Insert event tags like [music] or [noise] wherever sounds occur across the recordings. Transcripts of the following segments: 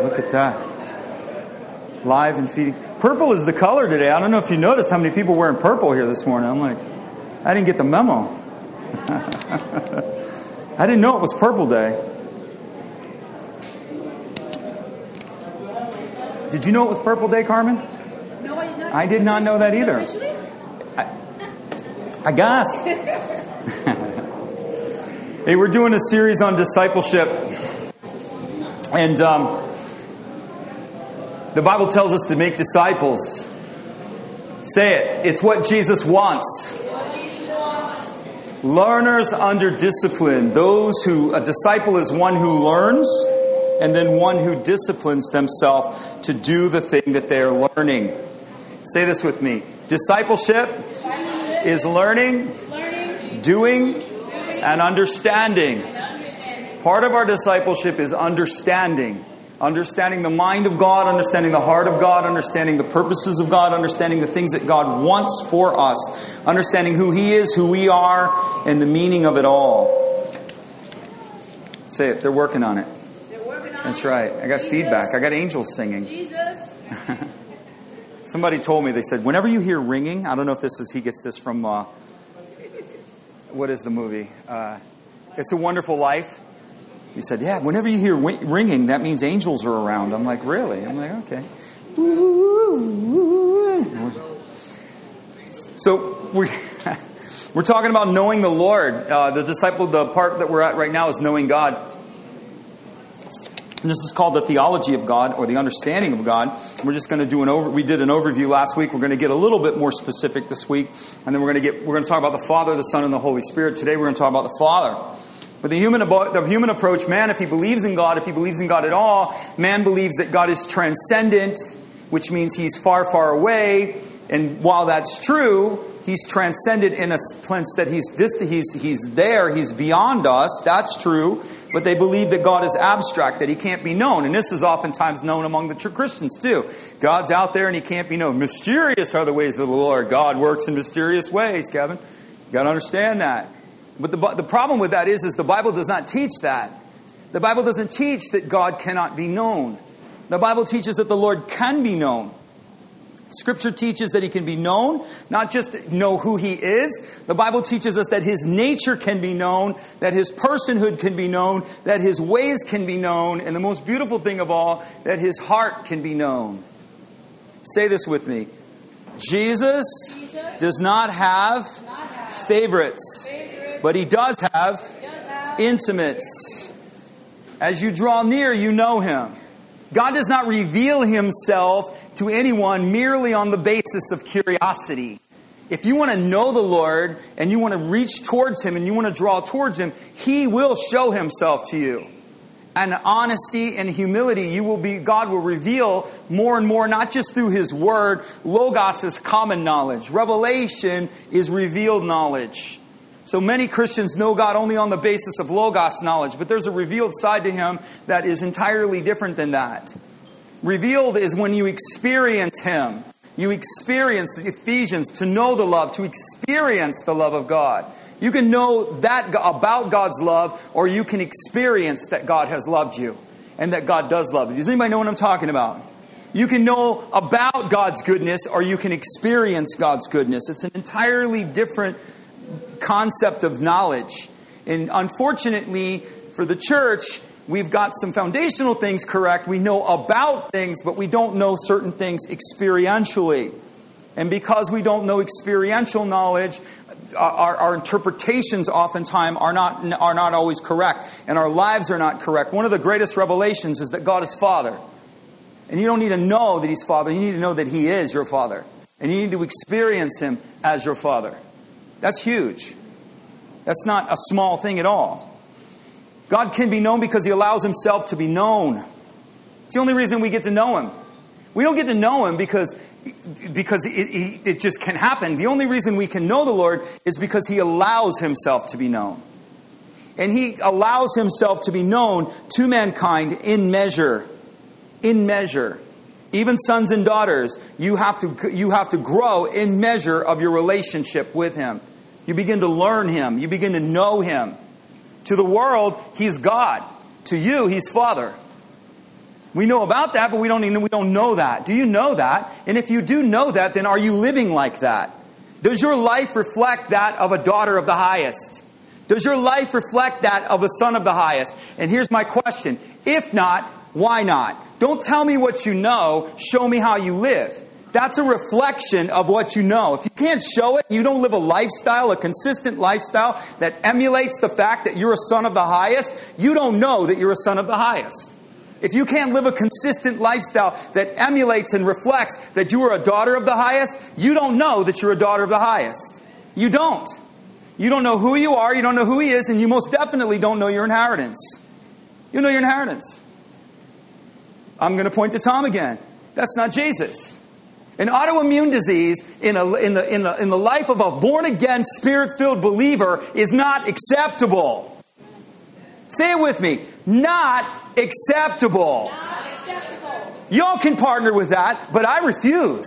Look at that. Live and feeding. Purple is the color today. I don't know if you noticed how many people wearing purple here this morning. I'm like, I didn't get the memo. [laughs] I didn't know it was Purple Day. Did you know it was Purple Day, Carmen? No, I did not. I did not know that either. Officially? I guess. [laughs] hey, we're doing a series on discipleship. And um, the Bible tells us to make disciples. Say it. It's what Jesus wants. Learners under discipline. Those who, a disciple is one who learns and then one who disciplines themselves to do the thing that they're learning. Say this with me. Discipleship is learning, Learning, doing, and understanding. Part of our discipleship is understanding. Understanding the mind of God, understanding the heart of God, understanding the purposes of God, understanding the things that God wants for us, understanding who He is, who we are, and the meaning of it all. Say it, they're working on it. working on That's right. I got Jesus. feedback. I got angels singing. Jesus. [laughs] Somebody told me, they said, whenever you hear ringing, I don't know if this is, he gets this from, uh, what is the movie? Uh, it's a Wonderful Life. He said, yeah, whenever you hear ringing, that means angels are around. I'm like, really? I'm like, okay. So we're, [laughs] we're talking about knowing the Lord. Uh, the disciple, the part that we're at right now is knowing God. And this is called the theology of God or the understanding of God. We're just going to do an over. We did an overview last week. We're going to get a little bit more specific this week, and then we're going to get. We're going to talk about the Father, the Son, and the Holy Spirit. Today, we're going to talk about the Father. But the human, the human approach, man, if he believes in God, if he believes in God at all, man believes that God is transcendent, which means he's far, far away. And while that's true, he's transcendent in a sense that he's distant, he's, he's there, he's beyond us. That's true. But they believe that God is abstract, that he can't be known. And this is oftentimes known among the true Christians too. God's out there and he can't be known. Mysterious are the ways of the Lord. God works in mysterious ways, Kevin. You got to understand that. But the, the problem with that is, is the Bible does not teach that. The Bible doesn't teach that God cannot be known. The Bible teaches that the Lord can be known. Scripture teaches that he can be known, not just know who he is. The Bible teaches us that his nature can be known, that his personhood can be known, that his ways can be known, and the most beautiful thing of all, that his heart can be known. Say this with me Jesus Jesus does not have not have favorites, favorite. But he does have intimates. As you draw near, you know him. God does not reveal himself to anyone merely on the basis of curiosity. If you want to know the Lord and you want to reach towards him and you want to draw towards him, he will show himself to you. And honesty and humility, you will be God will reveal more and more, not just through his word. Logos is common knowledge. Revelation is revealed knowledge. So many Christians know God only on the basis of Logos knowledge, but there's a revealed side to Him that is entirely different than that. Revealed is when you experience Him. You experience Ephesians to know the love, to experience the love of God. You can know that about God's love, or you can experience that God has loved you and that God does love you. Does anybody know what I'm talking about? You can know about God's goodness, or you can experience God's goodness. It's an entirely different concept of knowledge. And unfortunately, for the church, we've got some foundational things correct. We know about things, but we don't know certain things experientially. And because we don't know experiential knowledge, our, our interpretations oftentimes are not, are not always correct, and our lives are not correct. One of the greatest revelations is that God is Father. And you don't need to know that He's Father, you need to know that He is your Father. And you need to experience Him as your Father. That's huge. That's not a small thing at all. God can be known because He allows Himself to be known. It's the only reason we get to know Him. We don't get to know Him because, because it, it, just can happen. The only reason we can know the Lord is because He allows Himself to be known. And He allows Himself to be known to mankind in measure. In measure. Even sons and daughters, you have to, you have to grow in measure of your relationship with Him. You begin to learn Him. You begin to know Him. To the world, He's God. To you, He's Father. We know about that, but we don't even we don't know that. Do you know that? And if you do know that, then are you living like that? Does your life reflect that of a daughter of the highest? Does your life reflect that of a son of the highest? And here's my question. If not, why not? Don't tell me what you know, show me how you live. That's a reflection of what you know. If you can't show it, you don't live a lifestyle, a consistent lifestyle that emulates the fact that you're a son of the highest, you don't know that you're a son of the highest. If you can't live a consistent lifestyle that emulates and reflects that you are a daughter of the highest, you don't know that you're a daughter of the highest. You don't. You don't know who you are, you don't know who he is, and you most definitely don't know your inheritance. You know your inheritance. I'm going to point to Tom again. That's not Jesus. An autoimmune disease in, a, in, the, in, the, in the life of a born again, spirit filled believer is not acceptable. Say it with me. Not acceptable. Not acceptable. Y'all can partner with that, but I refuse.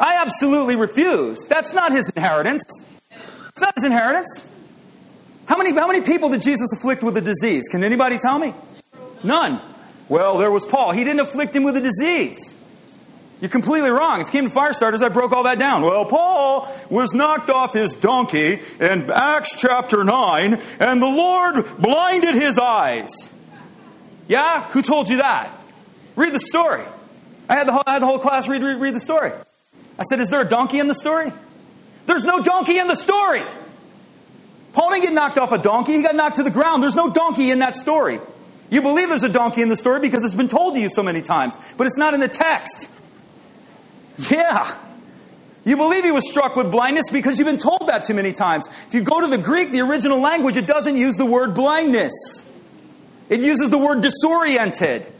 I absolutely refuse. That's not his inheritance. It's not his inheritance. How many, how many people did Jesus afflict with a disease? Can anybody tell me? None. Well, there was Paul. He didn't afflict him with a disease. You're completely wrong. If you came to fire starters, I broke all that down. Well, Paul was knocked off his donkey in Acts chapter 9, and the Lord blinded his eyes. Yeah? Who told you that? Read the story. I had the whole, I had the whole class read, read, read the story. I said, Is there a donkey in the story? There's no donkey in the story. Paul didn't get knocked off a donkey, he got knocked to the ground. There's no donkey in that story. You believe there's a donkey in the story because it's been told to you so many times, but it's not in the text. Yeah. You believe he was struck with blindness because you've been told that too many times. If you go to the Greek, the original language, it doesn't use the word blindness, it uses the word disoriented.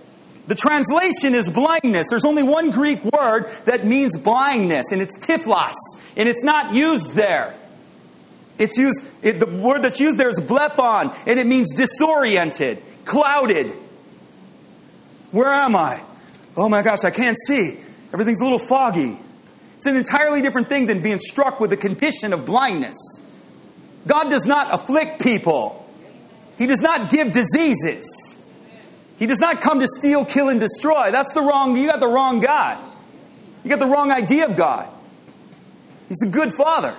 The translation is blindness. There's only one Greek word that means blindness, and it's typhlos, and it's not used there. It's used, it, the word that's used there is blephon, and it means disoriented, clouded. Where am I? Oh my gosh, I can't see. Everything's a little foggy. It's an entirely different thing than being struck with the condition of blindness. God does not afflict people, He does not give diseases. He does not come to steal, kill, and destroy. That's the wrong, you got the wrong God. You got the wrong idea of God. He's a good father.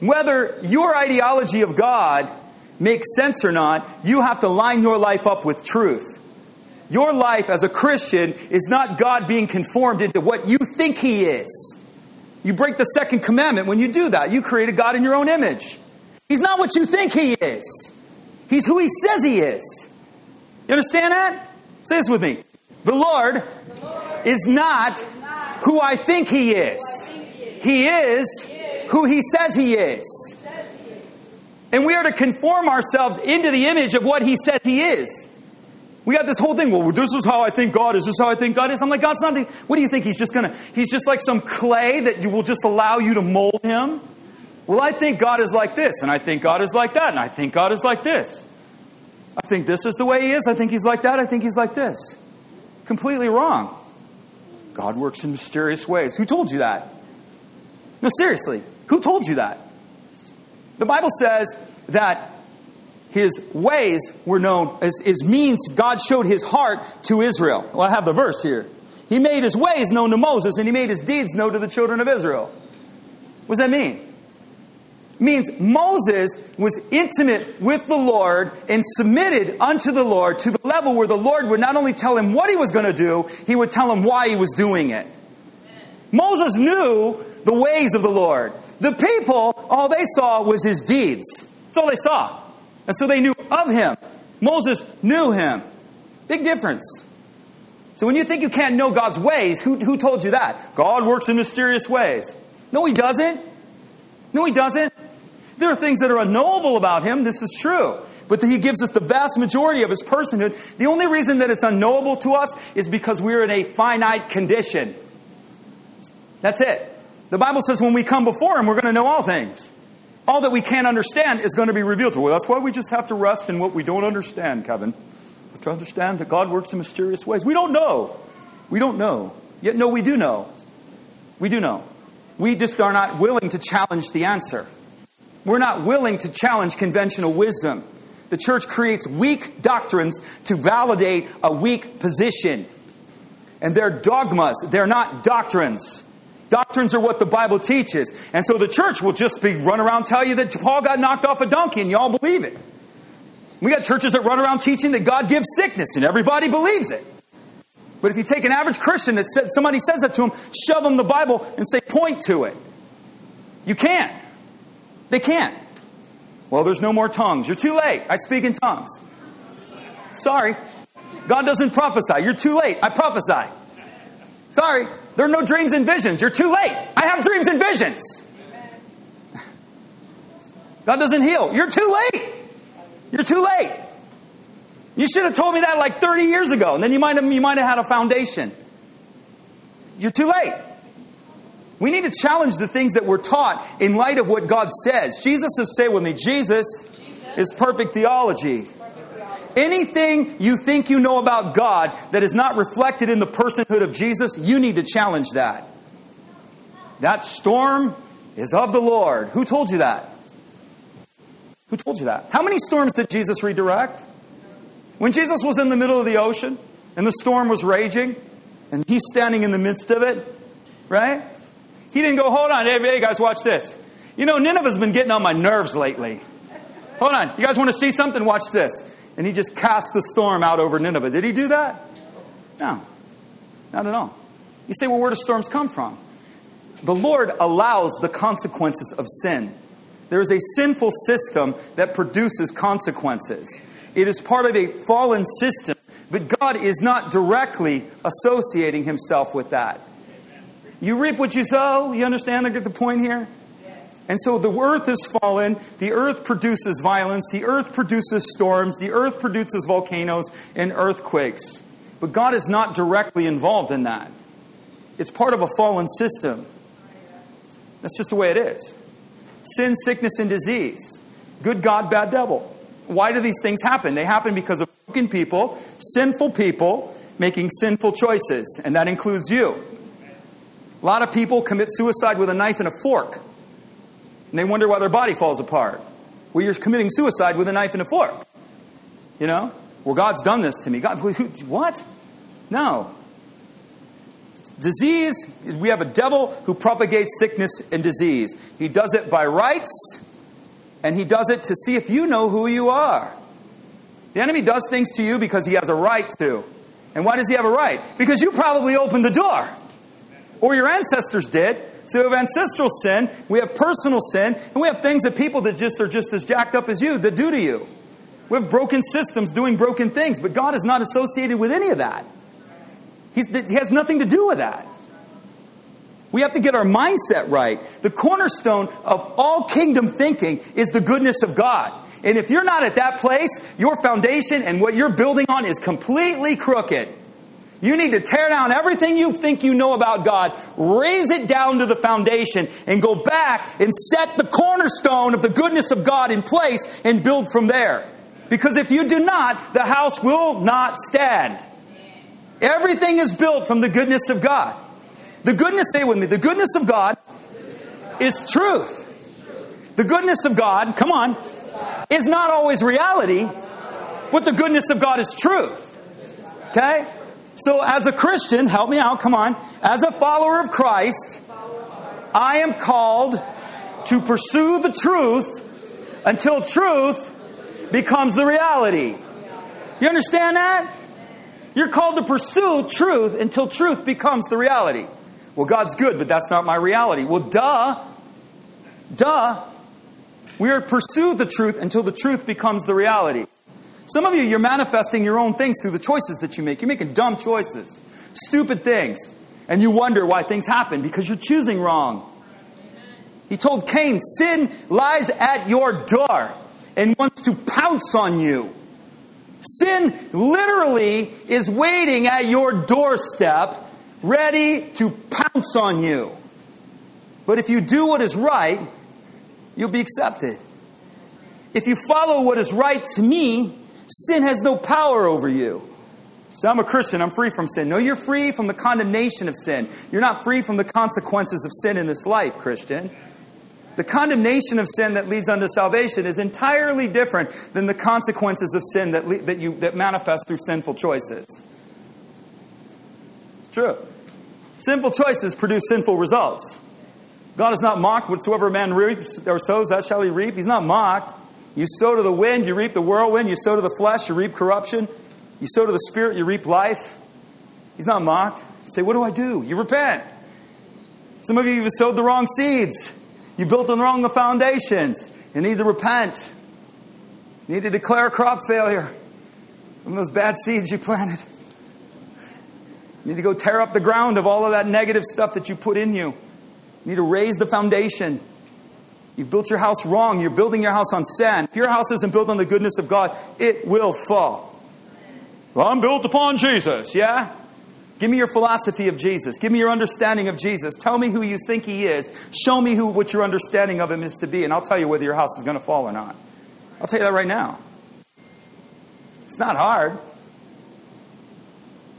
Whether your ideology of God makes sense or not, you have to line your life up with truth. Your life as a Christian is not God being conformed into what you think He is. You break the second commandment when you do that. You create a God in your own image. He's not what you think He is, He's who He says He is. You understand that? Say this with me. The Lord, is not who I think He is, He is who He says He is. And we are to conform ourselves into the image of what He says He is. We got this whole thing. Well, this is how I think God is. This is how I think God is. I'm like, God's not. The, what do you think? He's just gonna. He's just like some clay that you will just allow you to mold him. Well, I think God is like this, and I think God is like that, and I think God is like this. I think this is the way He is. I think He's like that. I think He's like this. Completely wrong. God works in mysterious ways. Who told you that? No, seriously. Who told you that? The Bible says that his ways were known as, as means God showed his heart to Israel. Well, I have the verse here. He made his ways known to Moses, and he made his deeds known to the children of Israel. What does that mean? It means Moses was intimate with the Lord and submitted unto the Lord to the level where the Lord would not only tell him what he was going to do, he would tell him why he was doing it. Moses knew the ways of the Lord. The people, all they saw was his deeds. That's all they saw. And so they knew of him. Moses knew him. Big difference. So when you think you can't know God's ways, who, who told you that? God works in mysterious ways. No, he doesn't. No, he doesn't. There are things that are unknowable about him. This is true. But he gives us the vast majority of his personhood. The only reason that it's unknowable to us is because we're in a finite condition. That's it. The Bible says when we come before him, we're going to know all things. All that we can't understand is going to be revealed to us. That's why we just have to rest in what we don't understand, Kevin. We have to understand that God works in mysterious ways. We don't know. We don't know. Yet, no, we do know. We do know. We just are not willing to challenge the answer. We're not willing to challenge conventional wisdom. the church creates weak doctrines to validate a weak position. And they're dogmas, they're not doctrines. Doctrines are what the Bible teaches. And so the church will just be run around tell you that Paul got knocked off a donkey and y'all believe it. We got churches that run around teaching that God gives sickness and everybody believes it. But if you take an average Christian that said, somebody says that to him, shove them the Bible and say, point to it. You can't. They can't. Well, there's no more tongues. You're too late. I speak in tongues. Sorry. God doesn't prophesy. You're too late. I prophesy. Sorry. There are no dreams and visions. You're too late. I have dreams and visions. God doesn't heal. You're too late. You're too late. You should have told me that like 30 years ago, and then you might have, you might have had a foundation. You're too late. We need to challenge the things that we're taught in light of what God says. Jesus is, with me, Jesus, Jesus. is perfect theology. Anything you think you know about God that is not reflected in the personhood of Jesus, you need to challenge that. That storm is of the Lord. Who told you that? Who told you that? How many storms did Jesus redirect? When Jesus was in the middle of the ocean and the storm was raging and he's standing in the midst of it, right? He didn't go, hold on, hey, hey guys, watch this. You know, Nineveh's been getting on my nerves lately. Hold on, you guys want to see something? Watch this. And he just cast the storm out over Nineveh. Did he do that? No, not at all. You say, well, where do storms come from? The Lord allows the consequences of sin. There is a sinful system that produces consequences. It is part of a fallen system, but God is not directly associating himself with that. You reap what you sow. You understand the, point here? And so the earth is fallen. The earth produces violence. The earth produces storms. The earth produces volcanoes and earthquakes. But God is not directly involved in that. It's part of a fallen system. That's just the way it is. Sin, sickness, and disease. Good God, bad devil. Why do these things happen? They happen because of broken people, sinful people making sinful choices, and that includes you. A lot of people commit suicide with a knife and a fork. And they wonder why their body falls apart. Well, you're committing suicide with a knife and a fork. You know? Well, God's done this to me. God, [laughs] what? No. Disease, we have a devil who propagates sickness and disease. He does it by rights, and he does it to see if you know who you are. The enemy does things to you because he has a right to. And why does he have a right? Because you probably opened the door or your ancestors did. So we have ancestral sin, we have personal sin, and we have things that people that just are just as jacked up as you that do to you. We have broken systems doing broken things, but God is not associated with any of that. He's, he has nothing to do with that. We have to get our mindset right. The cornerstone of all kingdom thinking is the goodness of God. And if you're not at that place, your foundation and what you're building on is completely crooked. You need to tear down everything you think you know about God, raze it down to the foundation, and go back and set the cornerstone of the goodness of God in place and build from there. Because if you do not, the house will not stand. Everything is built from the goodness of God. The goodness, say with me, the goodness of God is truth. The goodness of God, come on, is not always reality, but the goodness of God is truth. Okay? So, as a Christian, help me out, come on. As a follower of Christ, I am called to pursue the truth until truth becomes the reality. You understand that? You're called to pursue truth until truth becomes the reality. Well, God's good, but that's not my reality. Well, duh. Duh. We are to pursue the truth until the truth becomes the reality. Some of you, you're manifesting your own things through the choices that you make. You're making dumb choices, stupid things, and you wonder why things happen because you're choosing wrong. He told Cain, Sin lies at your door and wants to pounce on you. Sin literally is waiting at your doorstep, ready to pounce on you. But if you do what is right, you'll be accepted. If you follow what is right to me, Sin has no power over you. So I'm a Christian, I'm free from sin. No, you're free from the condemnation of sin. You're not free from the consequences of sin in this life, Christian. The condemnation of sin that leads unto salvation is entirely different than the consequences of sin that, le- that, you, that manifest through sinful choices. It's true. Sinful choices produce sinful results. God is not mocked. Whatsoever man reaps or sows, that shall he reap. He's not mocked. You sow to the wind, you reap the whirlwind. You sow to the flesh, you reap corruption. You sow to the spirit, you reap life. He's not mocked. You say, What do I do? You repent. Some of you have sowed the wrong seeds. You built on the wrong foundations. You need to repent. You need to declare crop failure from those bad seeds you planted. You need to go tear up the ground of all of that negative stuff that you put in you. You need to raze the foundation. You've built your house wrong. You're building your house on sand. If your house isn't built on the goodness of God, it will fall. Well, I'm built upon Jesus, yeah? Give me your philosophy of Jesus. Give me your understanding of Jesus. Tell me who you think he is. Show me who what your understanding of him is to be, and I'll tell you whether your house is going to fall or not. I'll tell you that right now. It's not hard.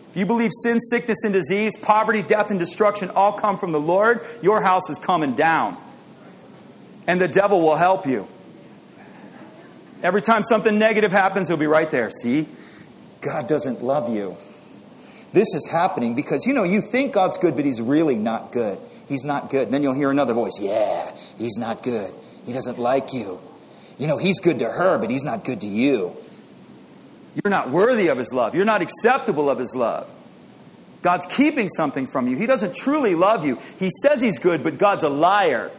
If you believe sin, sickness, and disease, poverty, death, and destruction all come from the Lord, your house is coming down. And the devil will help you. Every time something negative happens, he'll be right there. See? God doesn't love you. This is happening because, you know, you think God's good, but He's really not good. He's not good. And then you'll hear another voice Yeah, He's not good. He doesn't like you. You know, He's good to her, but He's not good to you. You're not worthy of His love. You're not acceptable of His love. God's keeping something from you. He doesn't truly love you. He says He's good, but God's a liar.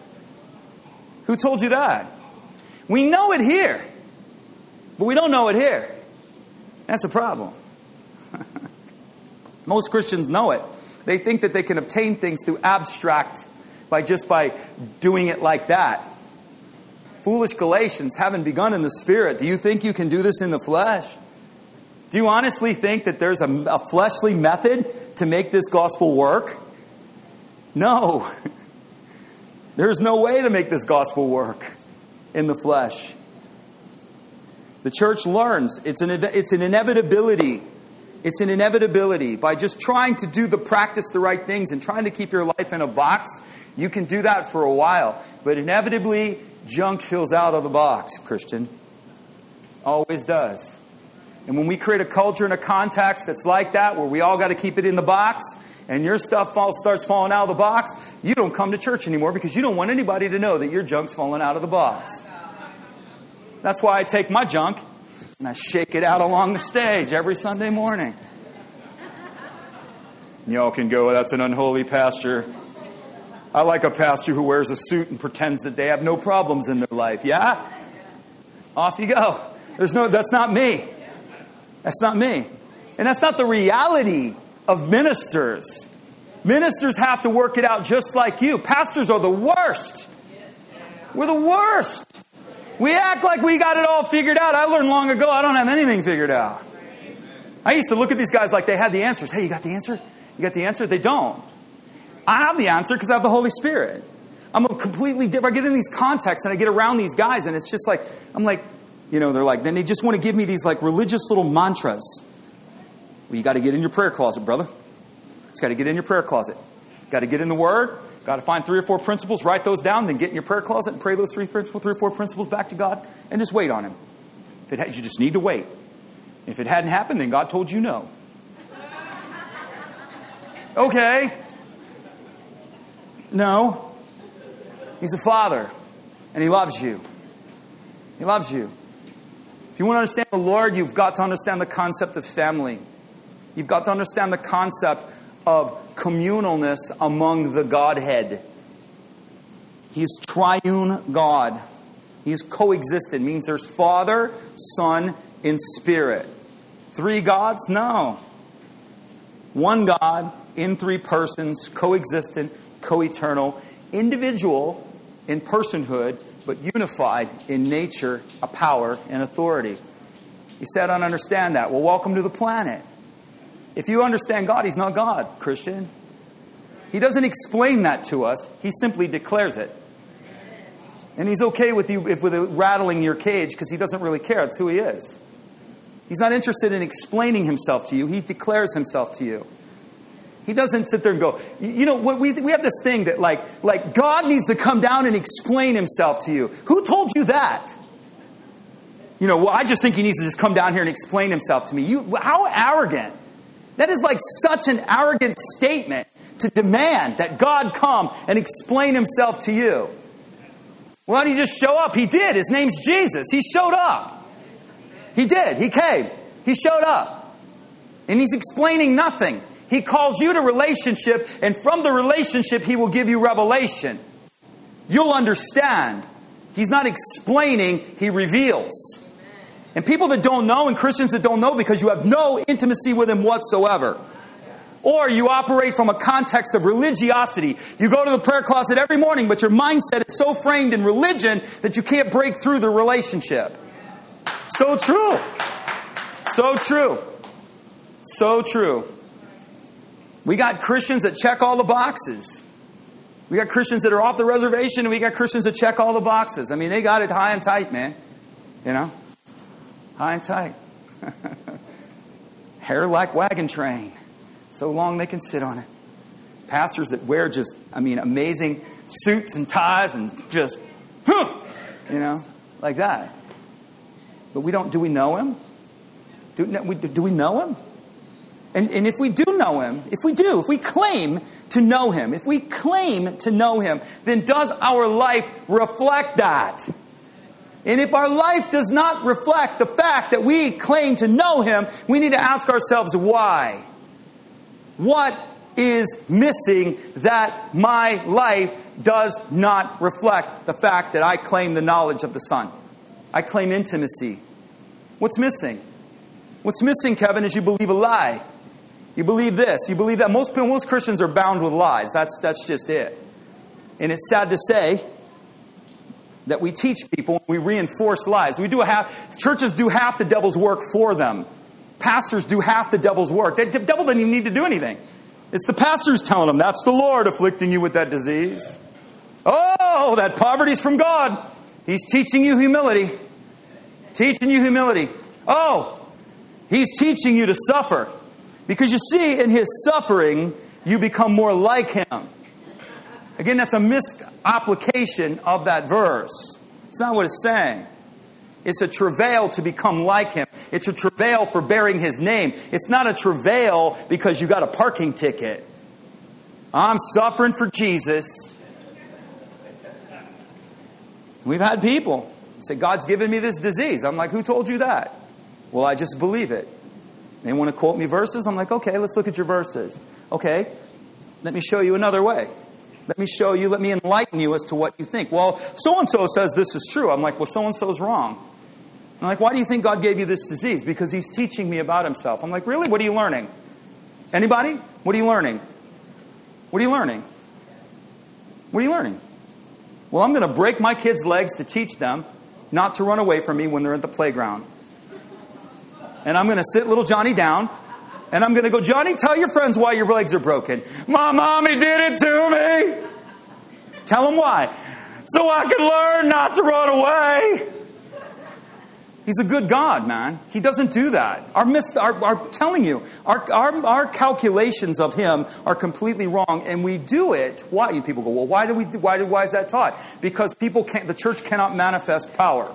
Who told you that? We know it here, but we don't know it here. That's a problem. [laughs] Most Christians know it. They think that they can obtain things through abstract by just by doing it like that. Foolish Galatians haven't begun in the spirit. Do you think you can do this in the flesh? Do you honestly think that there's a, a fleshly method to make this gospel work? No. [laughs] There's no way to make this gospel work in the flesh. The church learns it's an, it's an inevitability. It's an inevitability. By just trying to do the practice the right things and trying to keep your life in a box, you can do that for a while. But inevitably, junk fills out of the box, Christian. Always does. And when we create a culture and a context that's like that, where we all got to keep it in the box, and your stuff falls, starts falling out of the box, you don't come to church anymore because you don't want anybody to know that your junk's falling out of the box. That's why I take my junk and I shake it out along the stage every Sunday morning. Y'all can go, that's an unholy pastor. I like a pastor who wears a suit and pretends that they have no problems in their life. Yeah? Off you go. There's no, that's not me. That's not me. And that's not the reality of ministers. Ministers have to work it out just like you. Pastors are the worst. We're the worst. We act like we got it all figured out. I learned long ago I don't have anything figured out. I used to look at these guys like they had the answers. Hey, you got the answer? You got the answer? They don't. I have the answer because I have the Holy Spirit. I'm a completely different. I get in these contexts and I get around these guys, and it's just like, I'm like, you know, they're like, then they just want to give me these like religious little mantras. Well, you got to get in your prayer closet, brother. It's got to get in your prayer closet. Got to get in the Word. Got to find three or four principles, write those down, then get in your prayer closet and pray those three principles, three or four principles back to God, and just wait on Him. If it, you just need to wait. If it hadn't happened, then God told you no. Okay. No. He's a father, and He loves you. He loves you. If you want to understand the Lord, you've got to understand the concept of family. You've got to understand the concept of communalness among the Godhead. He's triune God. He's coexistent, means there's Father, Son, and Spirit. Three gods? No. One God in three persons, coexistent, co eternal, individual in personhood, but unified in nature, a power, and authority. He said, I don't understand that. Well, welcome to the planet. If you understand God, He's not God, Christian. He doesn't explain that to us, He simply declares it. And He's okay with you if, with rattling your cage because He doesn't really care. It's who He is. He's not interested in explaining Himself to you, He declares Himself to you. He doesn't sit there and go, you know, what we, we have this thing that like, like God needs to come down and explain himself to you. Who told you that? You know, well, I just think he needs to just come down here and explain himself to me. You, how arrogant. That is like such an arrogant statement to demand that God come and explain himself to you. Why don't you just show up? He did. His name's Jesus. He showed up. He did. He came. He showed up. And he's explaining nothing. He calls you to relationship, and from the relationship, He will give you revelation. You'll understand. He's not explaining, He reveals. And people that don't know, and Christians that don't know because you have no intimacy with Him whatsoever. Or you operate from a context of religiosity. You go to the prayer closet every morning, but your mindset is so framed in religion that you can't break through the relationship. So true. So true. So true. We got Christians that check all the boxes. We got Christians that are off the reservation, and we got Christians that check all the boxes. I mean, they got it high and tight, man. You know? High and tight. [laughs] Hair like wagon train. So long they can sit on it. Pastors that wear just, I mean, amazing suits and ties and just, huh, you know, like that. But we don't, do we know him? Do, do we know him? And, and if we do know him, if we do, if we claim to know him, if we claim to know him, then does our life reflect that? And if our life does not reflect the fact that we claim to know him, we need to ask ourselves why. What is missing that my life does not reflect the fact that I claim the knowledge of the Son? I claim intimacy. What's missing? What's missing, Kevin, is you believe a lie. You believe this, you believe that. Most, most Christians are bound with lies. That's, that's just it. And it's sad to say that we teach people, we reinforce lies. We do half, churches do half the devil's work for them. Pastors do half the devil's work. The devil doesn't even need to do anything. It's the pastors telling them, that's the Lord afflicting you with that disease. Oh, that poverty's from God. He's teaching you humility. Teaching you humility. Oh, he's teaching you to suffer. Because you see, in his suffering, you become more like him. Again, that's a misapplication of that verse. It's not what it's saying. It's a travail to become like him. It's a travail for bearing his name. It's not a travail because you got a parking ticket. I'm suffering for Jesus. We've had people say, God's given me this disease. I'm like, who told you that? Well, I just believe it. They want to quote me verses? I'm like, okay, let's look at your verses. Okay, let me show you another way. Let me show you, let me enlighten you as to what you think. Well, so and so says this is true. I'm like, well, so and so is wrong. I'm like, why do you think God gave you this disease? Because He's teaching me about Himself. I'm like, really? What are you learning? Anybody? What are you learning? What are you learning? What are you learning? Well, I'm going to break my kids' legs to teach them not to run away from me when they're at the playground and I'm going to sit little Johnny down and I'm going to go, Johnny, tell your friends why your legs are broken. My mommy did it to me. Tell them why. So I can learn not to run away. He's a good God, man. He doesn't do that. Our, mis- our, our telling you, our, our, our calculations of Him are completely wrong, and we do it. Why? People go, well, why do we? Why, why is that taught? Because people can't. The church cannot manifest power,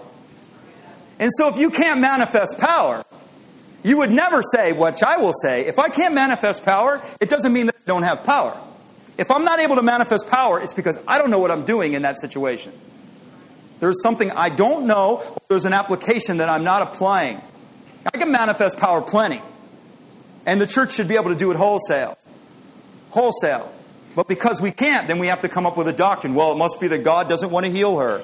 and so if you can't manifest power, you would never say, which I will say, if I can't manifest power, it doesn't mean that I don't have power. If I'm not able to manifest power, it's because I don't know what I'm doing in that situation. There's something I don't know, or there's an application that I'm not applying. I can manifest power plenty. And the church should be able to do it wholesale. Wholesale. But because we can't, then we have to come up with a doctrine. Well, it must be that God doesn't want to heal her.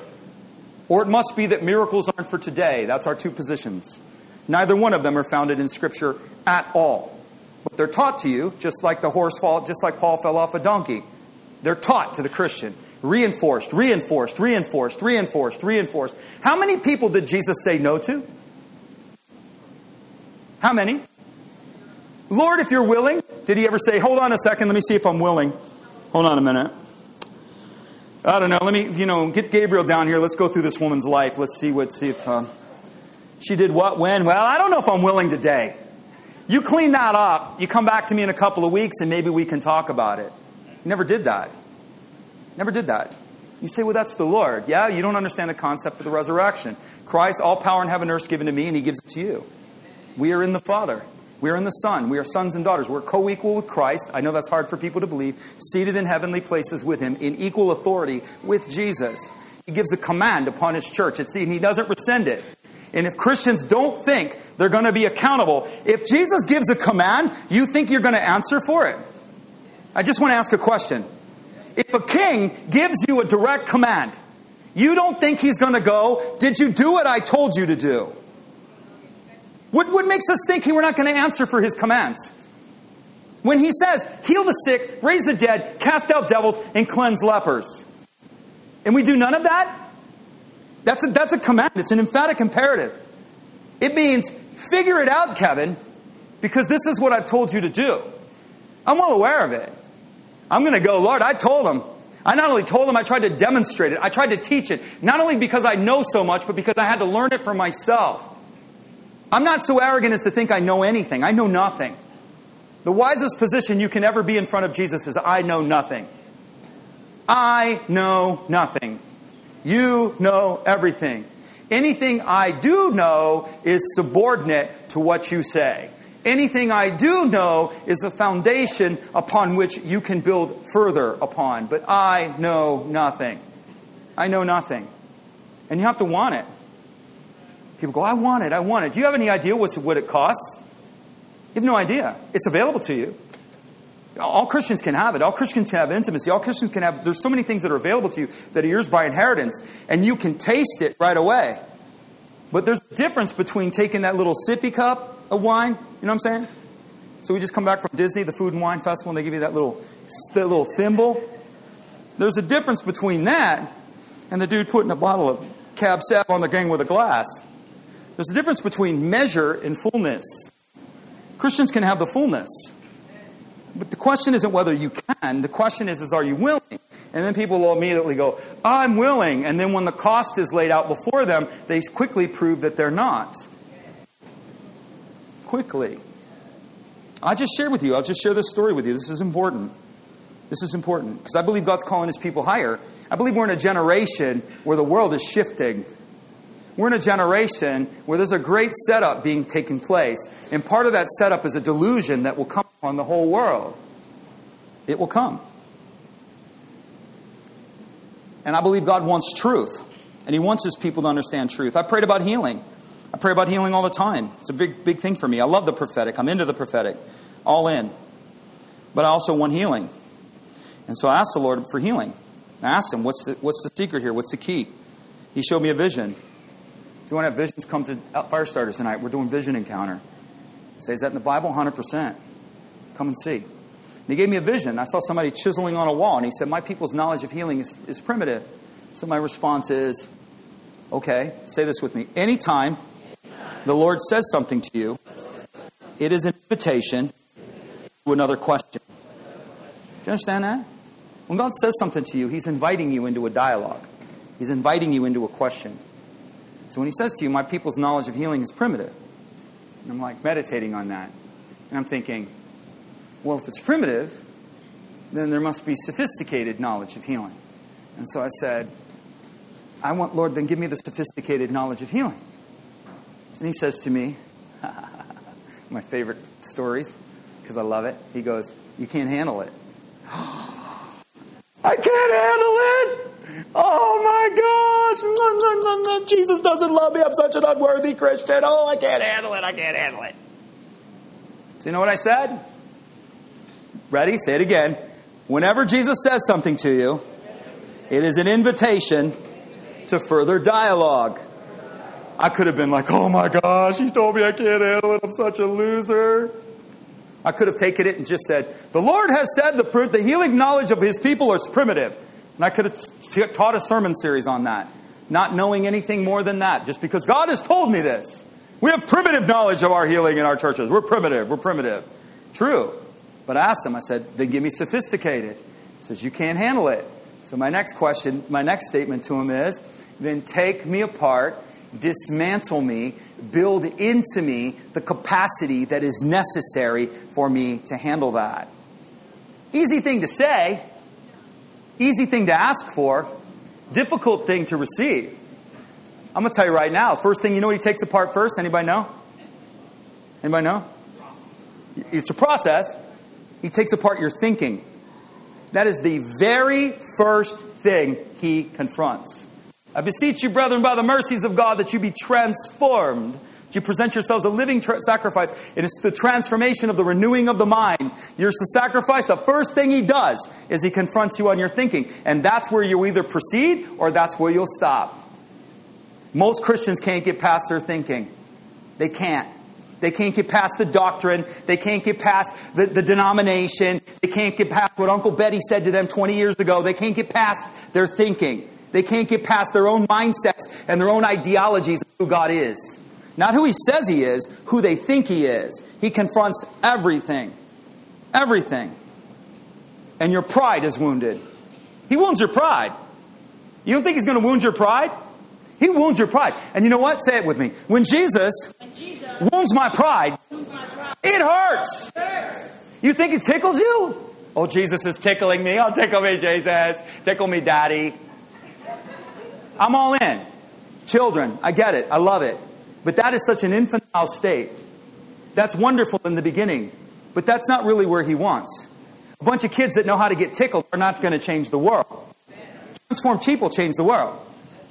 Or it must be that miracles aren't for today. That's our two positions. Neither one of them are founded in Scripture at all. But they're taught to you, just like the horse fall, just like Paul fell off a donkey. They're taught to the Christian. Reinforced, reinforced, reinforced, reinforced, reinforced. How many people did Jesus say no to? How many? Lord, if you're willing, did he ever say, hold on a second, let me see if I'm willing? Hold on a minute. I don't know. Let me, you know, get Gabriel down here. Let's go through this woman's life. Let's see what, see if. Uh, she did what, when? Well, I don't know if I'm willing today. You clean that up. You come back to me in a couple of weeks and maybe we can talk about it. You never did that. Never did that. You say, well, that's the Lord. Yeah, you don't understand the concept of the resurrection. Christ, all power in heaven and earth given to me, and he gives it to you. We are in the Father. We are in the Son. We are sons and daughters. We're co equal with Christ. I know that's hard for people to believe. Seated in heavenly places with him, in equal authority with Jesus. He gives a command upon his church, it's, he doesn't rescind it. And if Christians don't think they're going to be accountable, if Jesus gives a command, you think you're going to answer for it? I just want to ask a question. If a king gives you a direct command, you don't think he's going to go, Did you do what I told you to do? What, what makes us think we're not going to answer for his commands? When he says, Heal the sick, raise the dead, cast out devils, and cleanse lepers. And we do none of that? That's a, that's a command. It's an emphatic imperative. It means, figure it out, Kevin, because this is what I've told you to do. I'm well aware of it. I'm going to go, Lord, I told him. I not only told him, I tried to demonstrate it. I tried to teach it. Not only because I know so much, but because I had to learn it for myself. I'm not so arrogant as to think I know anything. I know nothing. The wisest position you can ever be in front of Jesus is I know nothing. I know nothing. You know everything. Anything I do know is subordinate to what you say. Anything I do know is a foundation upon which you can build further upon. But I know nothing. I know nothing. And you have to want it. People go, I want it, I want it. Do you have any idea what's, what it costs? You have no idea. It's available to you. All Christians can have it. All Christians can have intimacy. All Christians can have, there's so many things that are available to you that are yours by inheritance, and you can taste it right away. But there's a difference between taking that little sippy cup of wine, you know what I'm saying? So we just come back from Disney, the Food and Wine Festival, and they give you that little, that little thimble. There's a difference between that and the dude putting a bottle of Cab Sav on the gang with a glass. There's a difference between measure and fullness. Christians can have the fullness. But the question isn't whether you can, the question is, is are you willing? And then people will immediately go, I'm willing. And then when the cost is laid out before them, they quickly prove that they're not. Quickly. I just shared with you, I'll just share this story with you. This is important. This is important because I believe God's calling his people higher. I believe we're in a generation where the world is shifting. We're in a generation where there's a great setup being taken place. And part of that setup is a delusion that will come on the whole world. It will come. And I believe God wants truth. And He wants His people to understand truth. I prayed about healing. I pray about healing all the time. It's a big, big thing for me. I love the prophetic. I'm into the prophetic. All in. But I also want healing. And so I asked the Lord for healing. I asked Him, what's the, what's the secret here? What's the key? He showed me a vision. If you want to have visions, come to Fire Starters tonight. We're doing vision encounter. Say, is that in the Bible? 100%. Come and see. And he gave me a vision. I saw somebody chiseling on a wall, and he said, My people's knowledge of healing is, is primitive. So my response is, Okay, say this with me. Anytime the Lord says something to you, it is an invitation to another question. Do you understand that? When God says something to you, He's inviting you into a dialogue, He's inviting you into a question. So when he says to you, My people's knowledge of healing is primitive, and I'm like meditating on that. And I'm thinking, well, if it's primitive, then there must be sophisticated knowledge of healing. And so I said, I want, Lord, then give me the sophisticated knowledge of healing. And he says to me, [laughs] my favorite stories, because I love it, he goes, You can't handle it. [gasps] I can't handle it! Oh my gosh! Mm, mm, mm, Jesus doesn't love me. I'm such an unworthy Christian. Oh, I can't handle it. I can't handle it. So, you know what I said? Ready? Say it again. Whenever Jesus says something to you, it is an invitation to further dialogue. I could have been like, oh my gosh, he told me I can't handle it. I'm such a loser. I could have taken it and just said, the Lord has said the, the healing knowledge of his people is primitive. And I could have taught a sermon series on that, not knowing anything more than that, just because God has told me this. We have primitive knowledge of our healing in our churches. We're primitive. We're primitive. True. But I asked him, I said, then give me sophisticated. He says, you can't handle it. So my next question, my next statement to him is, then take me apart dismantle me, build into me the capacity that is necessary for me to handle that. Easy thing to say, easy thing to ask for, difficult thing to receive. I'm going to tell you right now, first thing you know he takes apart first? Anybody know? Anybody know? It's a process. He takes apart your thinking. That is the very first thing he confronts. I beseech you, brethren, by the mercies of God, that you be transformed. You present yourselves a living tra- sacrifice. And it's the transformation of the renewing of the mind. You're to sacrifice. The first thing he does is he confronts you on your thinking. And that's where you either proceed or that's where you'll stop. Most Christians can't get past their thinking. They can't. They can't get past the doctrine. They can't get past the, the denomination. They can't get past what Uncle Betty said to them 20 years ago. They can't get past their thinking. They can't get past their own mindsets and their own ideologies of who God is. Not who He says He is, who they think He is. He confronts everything. Everything. And your pride is wounded. He wounds your pride. You don't think He's going to wound your pride? He wounds your pride. And you know what? Say it with me. When Jesus, When Jesus wounds my pride, moved my pride, it hurts. hurts. You think it tickles you? Oh, Jesus is tickling me. Oh, tickle me, Jesus. Tickle me, Daddy. I'm all in. Children, I get it. I love it. But that is such an infantile state. That's wonderful in the beginning, but that's not really where he wants. A bunch of kids that know how to get tickled are not going to change the world. Transformed will change the world,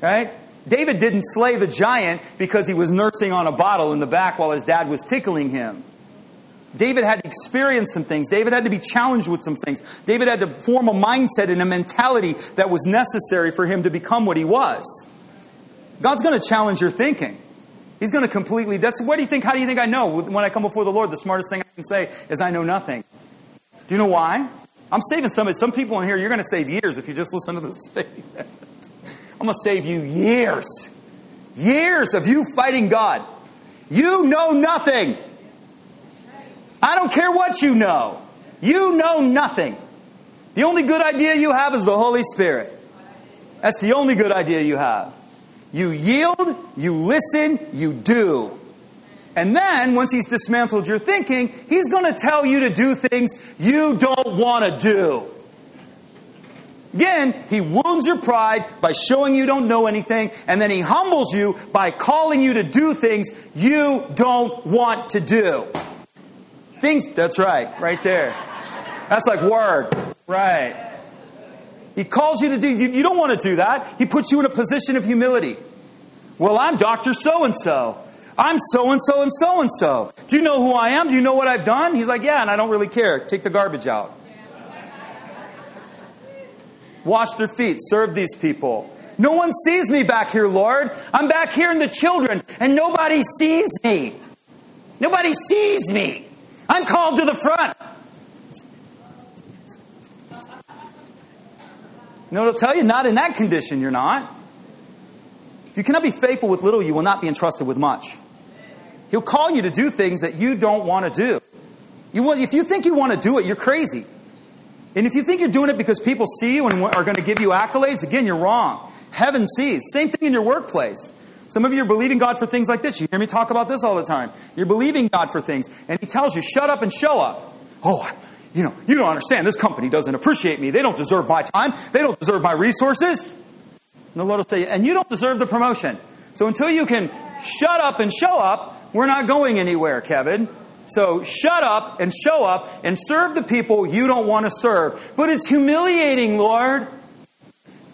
right? David didn't slay the giant because he was nursing on a bottle in the back while his dad was tickling him. David had to experience some things. David had to be challenged with some things. David had to form a mindset and a mentality that was necessary for him to become what he was. God's going to challenge your thinking. He's going to completely. That's what do you think? How do you think I know when I come before the Lord? The smartest thing I can say is I know nothing. Do you know why? I'm saving some. Some people in here. You're going to save years if you just listen to this [laughs] statement. I'm going to save you years, years of you fighting God. You know nothing. I don't care what you know. You know nothing. The only good idea you have is the Holy Spirit. That's the only good idea you have. You yield, you listen, you do. And then, once he's dismantled your thinking, he's going to tell you to do things you don't want to do. Again, he wounds your pride by showing you don't know anything, and then he humbles you by calling you to do things you don't want to do. Things, that's right, right there. That's like word, right. He calls you to do, you, you don't want to do that. He puts you in a position of humility. Well, I'm Dr. So and so. I'm so and so and so and so. Do you know who I am? Do you know what I've done? He's like, Yeah, and I don't really care. Take the garbage out. Wash their feet. Serve these people. No one sees me back here, Lord. I'm back here in the children, and nobody sees me. Nobody sees me. I'm called to the front. You know what I'll tell you? Not in that condition, you're not. If you cannot be faithful with little, you will not be entrusted with much. He'll call you to do things that you don't want to do. You want, if you think you want to do it, you're crazy. And if you think you're doing it because people see you and are going to give you accolades, again, you're wrong. Heaven sees. Same thing in your workplace. Some of you are believing God for things like this. You hear me talk about this all the time. You're believing God for things, and He tells you, shut up and show up. Oh, you know, you don't understand. This company doesn't appreciate me. They don't deserve my time. They don't deserve my resources. And the Lord will say, and you don't deserve the promotion. So until you can shut up and show up, we're not going anywhere, Kevin. So shut up and show up and serve the people you don't want to serve. But it's humiliating, Lord.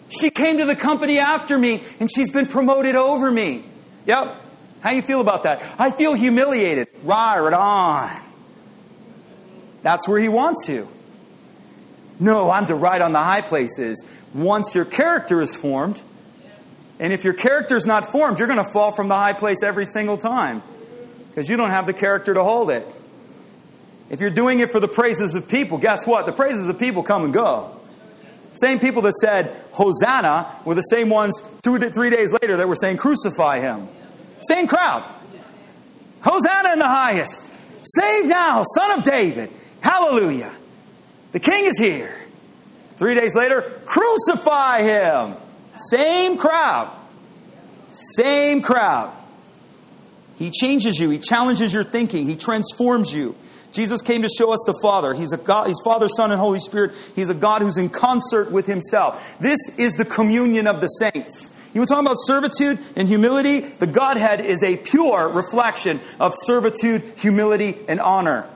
She came to the company after me and she's been promoted over me. Yep. How you feel about that? I feel humiliated. Right on. That's where he wants you. No, I'm to ride on the high places. Once your character is formed, and if your character is not formed, you're going to fall from the high place every single time because you don't have the character to hold it. If you're doing it for the praises of people, guess what? The praises of people come and go. Same people that said Hosanna were the same ones two to three days later that were saying crucify him. Same crowd. Hosanna in the highest. Save now, son of David. Hallelujah. The king is here. Three days later, crucify him. Same crowd. Same crowd. He changes you. He challenges your thinking. He transforms you. Jesus came to show us the Father. He's a God, He's Father, Son, and Holy Spirit. He's a God who's in concert with Himself. This is the communion of the saints. You were talking about servitude and humility? The Godhead is a pure reflection of servitude, humility, and honor.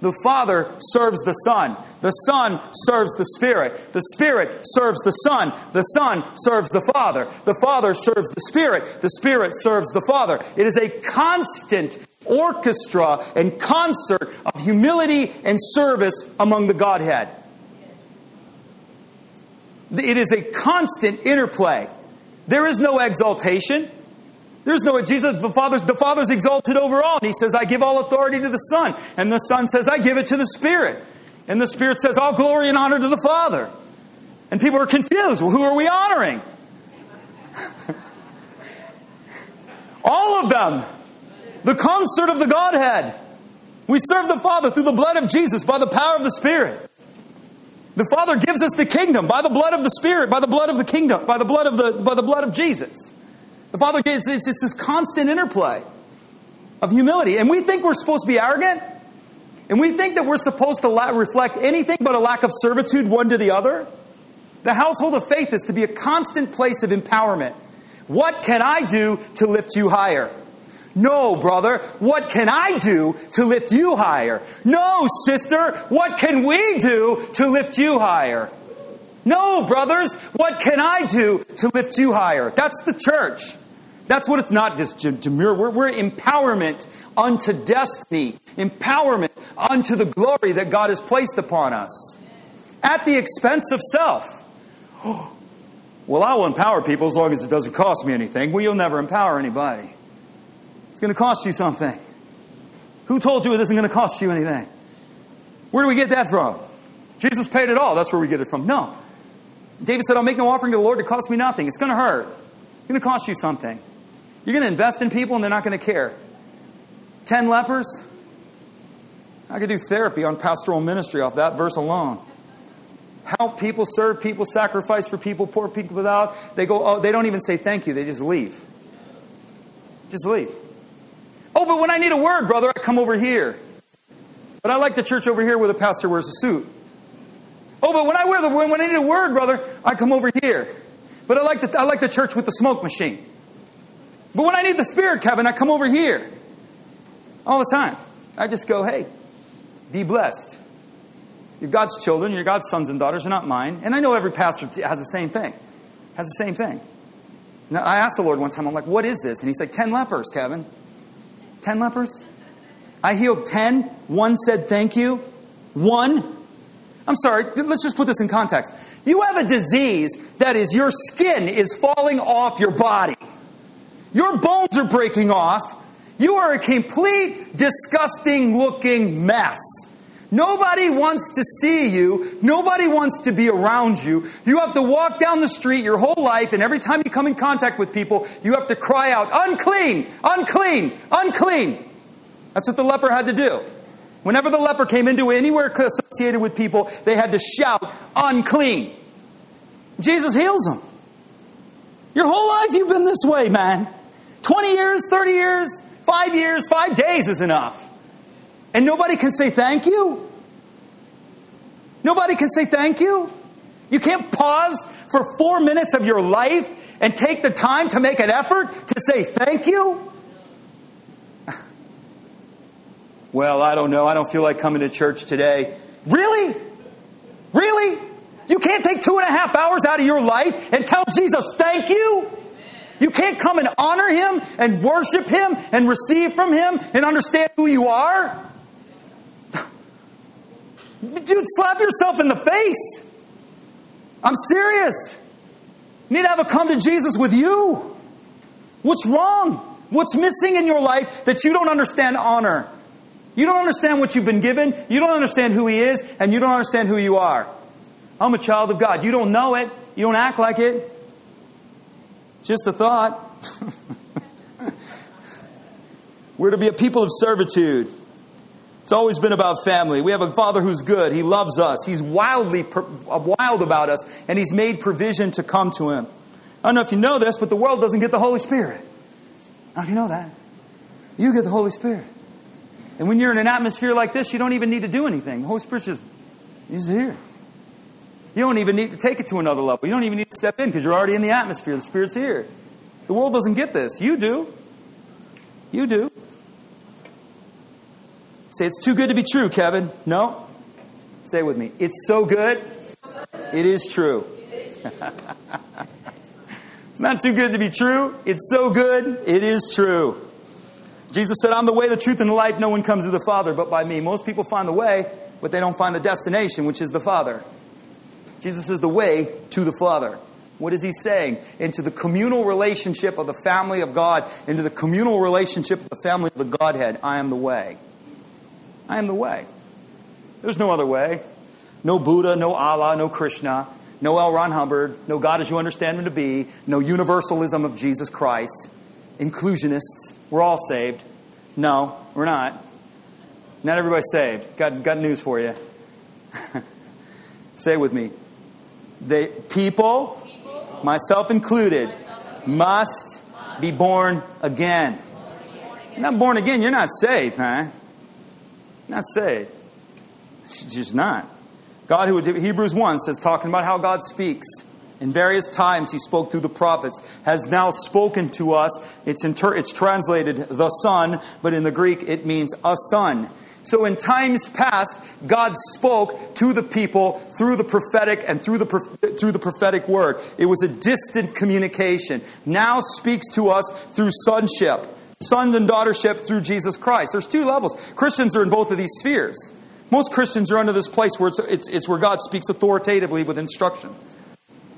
The Father serves the Son. The Son serves the Spirit. The Spirit serves the Son. The Son serves the Father. The Father serves the Spirit. The Spirit serves the Father. It is a constant orchestra and concert of humility and service among the Godhead. It is a constant interplay. There is no exaltation. There's no way Jesus. The Father's the Father's exalted over all, and He says, "I give all authority to the Son," and the Son says, "I give it to the Spirit," and the Spirit says, "All glory and honor to the Father." And people are confused. Well, who are we honoring? [laughs] all of them. The concert of the Godhead. We serve the Father through the blood of Jesus by the power of the Spirit. The Father gives us the kingdom by the blood of the Spirit, by the blood of the kingdom, by the blood of the by the blood of Jesus. The Father gives it's, it's this constant interplay of humility, and we think we're supposed to be arrogant, and we think that we're supposed to la- reflect anything but a lack of servitude one to the other. The household of faith is to be a constant place of empowerment. What can I do to lift you higher? No, brother, what can I do to lift you higher? No, sister, what can we do to lift you higher? No, brothers, what can I do to lift you higher? That's the church. That's what it's not just demure. We're, we're empowerment unto destiny, empowerment unto the glory that God has placed upon us at the expense of self. [gasps] Well, I will empower people as long as it doesn't cost me anything. Well, you'll never empower anybody. It's going to cost you something. Who told you it isn't going to cost you anything? Where do we get that from? Jesus paid it all. That's where we get it from. No. David said, I'll make no offering to the Lord to cost me nothing. It's going to hurt. It's going to cost you something. You're going to invest in people and they're not going to care. Ten lepers? I could do therapy on pastoral ministry off that verse alone. Help people, serve people, sacrifice for people, poor people without. They go, oh, they don't even say thank you, they just leave. Just leave. Oh, but when I need a word, brother, I come over here. But I like the church over here where the pastor wears a suit. Oh, but when I wear the when I need a word, brother, I come over here. But I like the I like the church with the smoke machine. But when I need the Spirit, Kevin, I come over here. All the time. I just go, hey, be blessed. You're God's children, you're God's sons and daughters, you're not mine. And I know every pastor has the same thing. Has the same thing. Now, I asked the Lord one time, I'm like, what is this? And he's like, 10 lepers, Kevin. 10 lepers? I healed 10. One said thank you. One. I'm sorry, let's just put this in context. You have a disease that is your skin is falling off your body. Your bones are breaking off. You are a complete, disgusting looking mess. Nobody wants to see you. Nobody wants to be around you. You have to walk down the street your whole life, and every time you come in contact with people, you have to cry out, unclean, unclean, unclean. That's what the leper had to do. Whenever the leper came into anywhere associated with people, they had to shout, unclean. Jesus heals them. Your whole life you've been this way, man. 20 years, 30 years, five years, five days is enough. And nobody can say thank you? Nobody can say thank you? You can't pause for four minutes of your life and take the time to make an effort to say thank you? [laughs] Well, I don't know. I don't feel like coming to church today. Really? Really? You can't take two and a half hours out of your life and tell Jesus thank you? You can't come and honor him and worship him and receive from him and understand who you are? Dude, slap yourself in the face. I'm serious. You need to have a come to Jesus with you. What's wrong? What's missing in your life that you don't understand honor? You don't understand what you've been given, you don't understand who He is, and you don't understand who you are. I'm a child of God. You don't know it, you don't act like it. Just a thought. We're to be a people of servitude. It's always been about family. We have a father who's good. He loves us. He's wildly uh, wild about us, and he's made provision to come to him. I don't know if you know this, but the world doesn't get the Holy Spirit. Don't know if you know that. You get the Holy Spirit. And when you're in an atmosphere like this, you don't even need to do anything. The Holy Spirit's just, He's here. You don't even need to take it to another level. You don't even need to step in because you're already in the atmosphere. The Spirit's here. The world doesn't get this. You do. You do. Say, it's too good to be true, Kevin. No? Say it with me. It's so good, it is true. [laughs] it's not too good to be true. It's so good, it is true. Jesus said, I'm the way, the truth, and the life. No one comes to the Father but by me. Most people find the way, but they don't find the destination, which is the Father. Jesus is the way to the Father. What is he saying? Into the communal relationship of the family of God, into the communal relationship of the family of the Godhead. I am the way. I am the way. There's no other way. No Buddha, no Allah, no Krishna, no L. Ron Hubbard, no God as you understand him to be, no universalism of Jesus Christ, inclusionists. We're all saved. No, we're not. Not everybody's saved. Got, got news for you. [laughs] Say it with me. They, people, myself included, must be born again. You're not born again, you're not saved, huh? Not saved. She's just not. God, who Hebrews 1 says, talking about how God speaks. In various times he spoke through the prophets, has now spoken to us. It's, inter- it's translated the Son, but in the Greek it means a son. So in times past, God spoke to the people through the prophetic and through the, through the prophetic word. It was a distant communication. Now speaks to us through sonship, sons and daughtership through Jesus Christ. There's two levels. Christians are in both of these spheres. Most Christians are under this place where it's, it's, it's where God speaks authoritatively with instruction.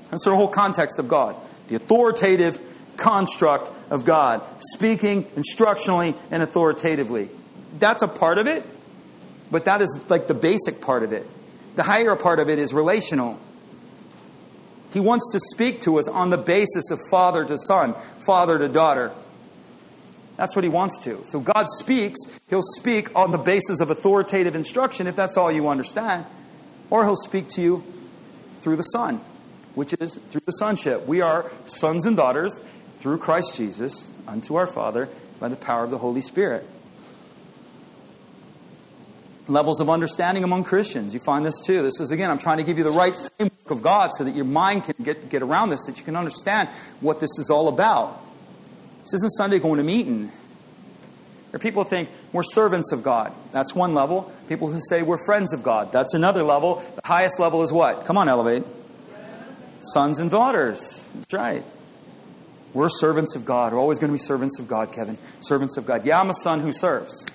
That's the whole context of God. The authoritative construct of God, speaking instructionally and authoritatively. That's a part of it, but that is like the basic part of it. The higher part of it is relational. He wants to speak to us on the basis of father to son, father to daughter. That's what he wants to. So God speaks, he'll speak on the basis of authoritative instruction if that's all you understand, or he'll speak to you through the Son, which is through the sonship. We are sons and daughters through Christ Jesus unto our Father by the power of the Holy Spirit levels of understanding among Christians. You find this too. This is, again, I'm trying to give you the right framework of God so that your mind can get, get around this, that you can understand what this is all about. This isn't Sunday going to meeting. There people who think we're servants of God. That's one level. People who say we're friends of God. That's another level. The highest level is what? Come on, elevate. Sons and daughters. That's right. We're servants of God. We're always going to be servants of God, Kevin. Servants of God. Yeah, I'm a son who serves.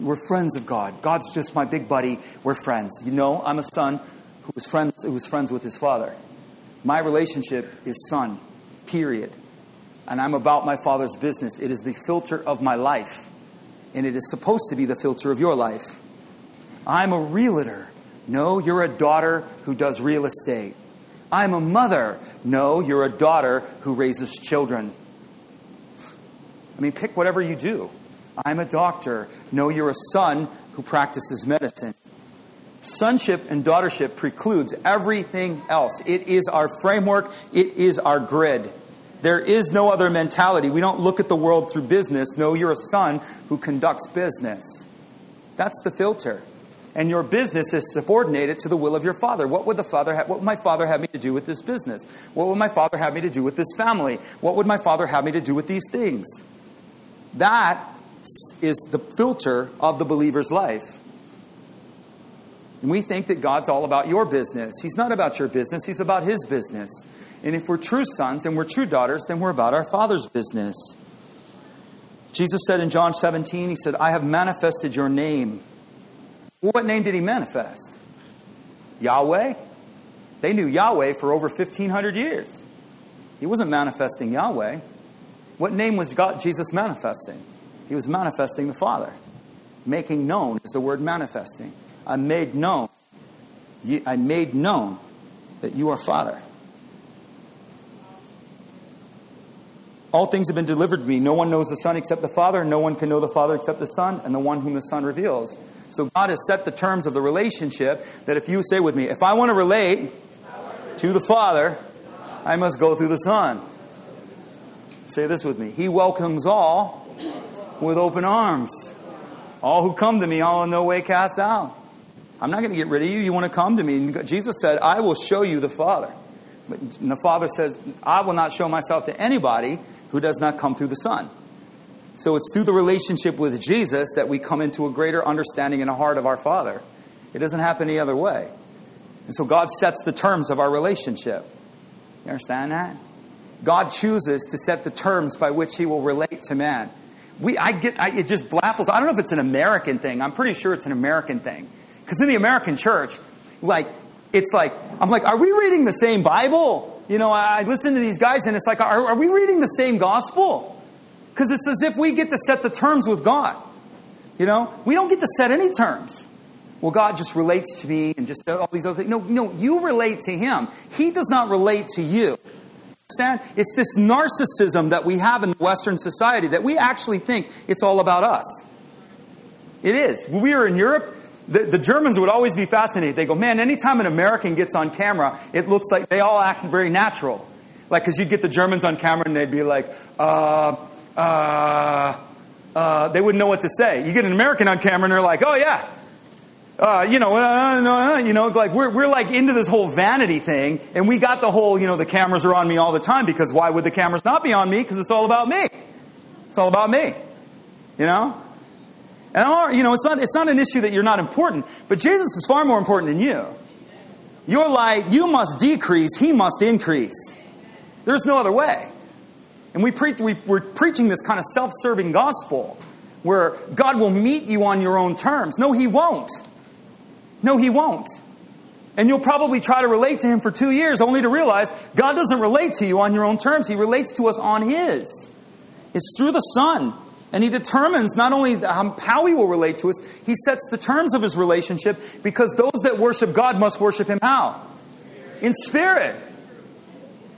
We're friends of God. God's just my big buddy. We're friends. You know, I'm a son who was friends, who was friends with his father. My relationship is son, period. And I'm about my father's business. It is the filter of my life. And it is supposed to be the filter of your life. I'm a realtor. No, you're a daughter who does real estate. I'm a mother. No, you're a daughter who raises children. I mean, pick whatever you do. I'm a doctor. No, you're a son who practices medicine. Sonship and daughtership precludes everything else. It is our framework, it is our grid. There is no other mentality. We don't look at the world through business. No, you're a son who conducts business. That's the filter. And your business is subordinated to the will of your father. What would the father have, what would my father have me to do with this business? What would my father have me to do with this family? What would my father have me to do with these things? That is the filter of the believer's life. And we think that God's all about your business. He's not about your business, He's about His business. And if we're true sons and we're true daughters, then we're about our Father's business. Jesus said in John 17, He said, I have manifested your name. what name did He manifest? Yahweh? They knew Yahweh for over 1,500 years. He wasn't manifesting Yahweh. What name was God, Jesus manifesting? He was manifesting the Father. Making known is the word manifesting. I made known. I made known that you are Father. All things have been delivered to me. No one knows the Son except the Father. and No one can know the Father except the Son and the one whom the Son reveals. So God has set the terms of the relationship that if you say with me, if I want to relate to the Father, I must go through the Son. Say this with me. He welcomes all with open arms. All who come to me, all in no way cast out. I'm not going to get rid of you. You want to come to me. And Jesus said, I will show you the Father. But the Father says, I will not show myself to anybody who does not come through the Son. So it's through the relationship with Jesus that we come into a greater understanding in the heart of our Father. It doesn't happen any other way. And so God sets the terms of our relationship. You understand that? God chooses to set the terms by which He will relate to man. We, I get, I, it just baffles. I don't know if it's an American thing. I'm pretty sure it's an American thing. Because in the American church, like, it's like, I'm like, are we reading the same Bible? You know, I, I listen to these guys and it's like, are, are we reading the same gospel? Because it's as if we get to set the terms with God. You know, we don't get to set any terms. Well, God just relates to me and just all these other things. No, no, you relate to Him. He does not relate to you. Understand? It's this narcissism that we have in Western society that we actually think it's all about us. It is. When we were in Europe, the, the, Germans would always be fascinated. They go, man, anytime an American gets on camera, it looks like they all act very natural. Like, because you'd get the Germans on camera and they'd be like, uh, uh, uh, they wouldn't know what to say. You get an American on camera and they're like, oh, yeah. Uh, you know, uh, uh, you know, like we're, we're like into this whole vanity thing, and we got the whole, you know, the cameras are on me all the time because why would the cameras not be on me? Because it's all about me. It's all about me. You know? And, you know, it's not, it's not an issue that you're not important, but Jesus is far more important than you. Your light, you must decrease, he must increase. There's no other way. And we preach, we, we're preaching this kind of self serving gospel where God will meet you on your own terms. No, He won't. No, He won't. And you'll probably try to relate to Him for two years only to realize God doesn't relate to you on your own terms. He relates to us on His. It's through the Son. And He determines not only how He will relate to us, He sets the terms of His relationship because those that worship God must worship Him how? In spirit.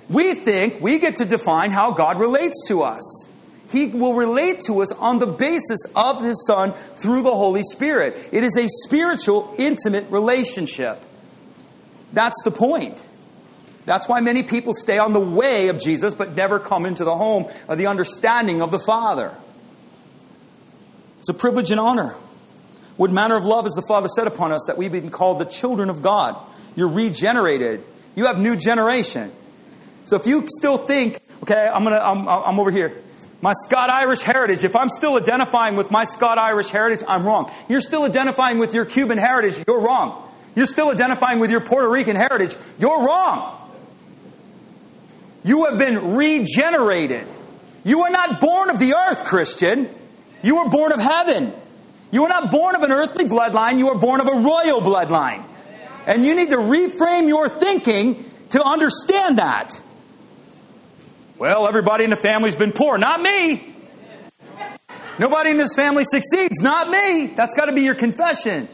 We think we get to define how God relates to us. He will relate to us on the basis of His Son through the Holy Spirit. It is a spiritual, intimate relationship. That's the point. That's why many people stay on the way of Jesus but never come into the home of the understanding of the Father. It's a privilege and honor. What manner of love has the Father set upon us that we've been called the children of God? You're regenerated. You have new generation. So if you still think, okay, I'm gonna, I'm, I'm over here. My Scott Irish heritage, if I'm still identifying with my Scott Irish heritage, I'm wrong. You're still identifying with your Cuban heritage, you're wrong. You're still identifying with your Puerto Rican heritage, you're wrong. You have been regenerated. You are not born of the earth, Christian. You were born of heaven. You are not born of an earthly bloodline, you are born of a royal bloodline. And you need to reframe your thinking to understand that. Well, everybody in the family's been poor. Not me. Nobody in this family succeeds. Not me. That's got to be your confession.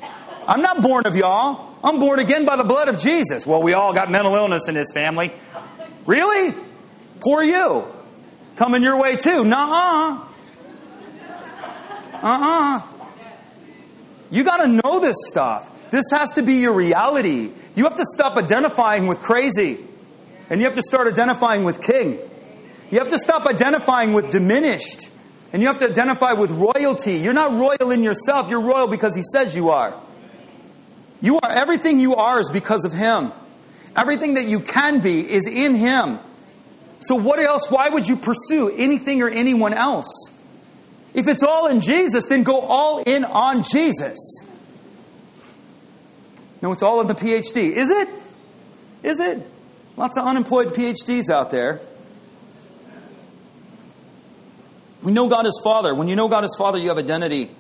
I'm not born of y'all. I'm born again by the blood of Jesus. Well, we all got mental illness in this family. Really? Poor you. Coming your way too. Nuh uh. Uh uh. You got to know this stuff. This has to be your reality. You have to stop identifying with crazy. And you have to start identifying with king. You have to stop identifying with diminished. And you have to identify with royalty. You're not royal in yourself, you're royal because He says you are. You are everything you are is because of Him. Everything that you can be is in Him. So, what else? Why would you pursue anything or anyone else? If it's all in Jesus, then go all in on Jesus. No, it's all in the PhD. Is it? Is it? Lots of unemployed PhDs out there. We know God as Father. When you know God as Father, you have identity.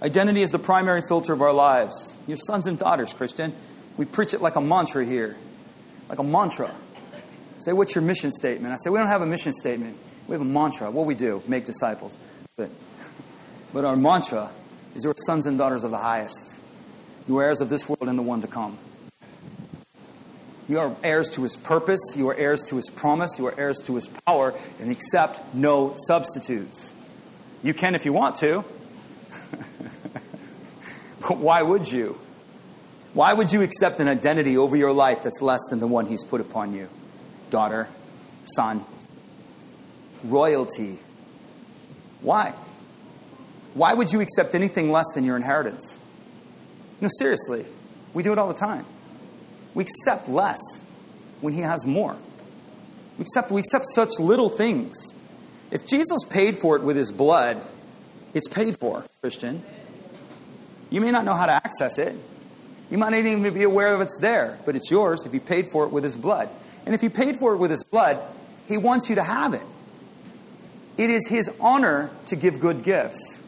Identity is the primary filter of our lives. Your sons and daughters, Christian. We preach it like a mantra here, like a mantra. Say, what's your mission statement? I say, we don't have a mission statement. We have a mantra. What we do, make disciples. But, [laughs] but our mantra is your sons and daughters of the highest. You are heirs of this world and the one to come. You are heirs to his purpose. You are heirs to his promise. You are heirs to his power and accept no substitutes. You can if you want to. [laughs] but why would you? Why would you accept an identity over your life that's less than the one he's put upon you? Daughter, son. Royalty. Why? Why would you accept anything less than your inheritance? No, seriously. We do it all the time. We accept less when he has more. We accept, we accept such little things. If Jesus paid for it with his blood, it's paid for, Christian. You may not know how to access it. You might not even be aware of it's there, but it's yours if he paid for it with his blood. And if he paid for it with his blood, he wants you to have it. It is his honor to give good gifts.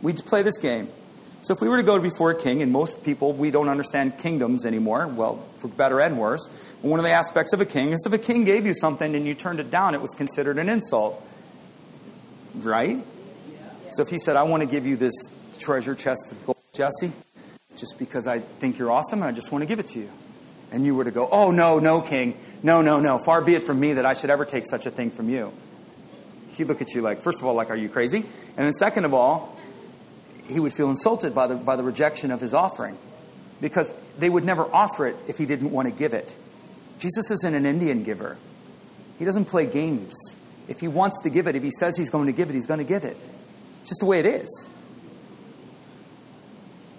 We play this game. So if we were to go before a king, and most people, we don't understand kingdoms anymore, well, for better and worse, one of the aspects of a king is if a king gave you something and you turned it down, it was considered an insult. Right? So if he said, I want to give you this treasure chest of gold, Jesse, just because I think you're awesome and I just want to give it to you. And you were to go, Oh, no, no, king. No, no, no. Far be it from me that I should ever take such a thing from you. He'd look at you like, first of all, like, are you crazy? And then second of all, he would feel insulted by the, by the rejection of his offering because they would never offer it if he didn't want to give it. Jesus isn't an Indian giver, he doesn't play games. If he wants to give it, if he says he's going to give it, he's going to give it. It's just the way it is.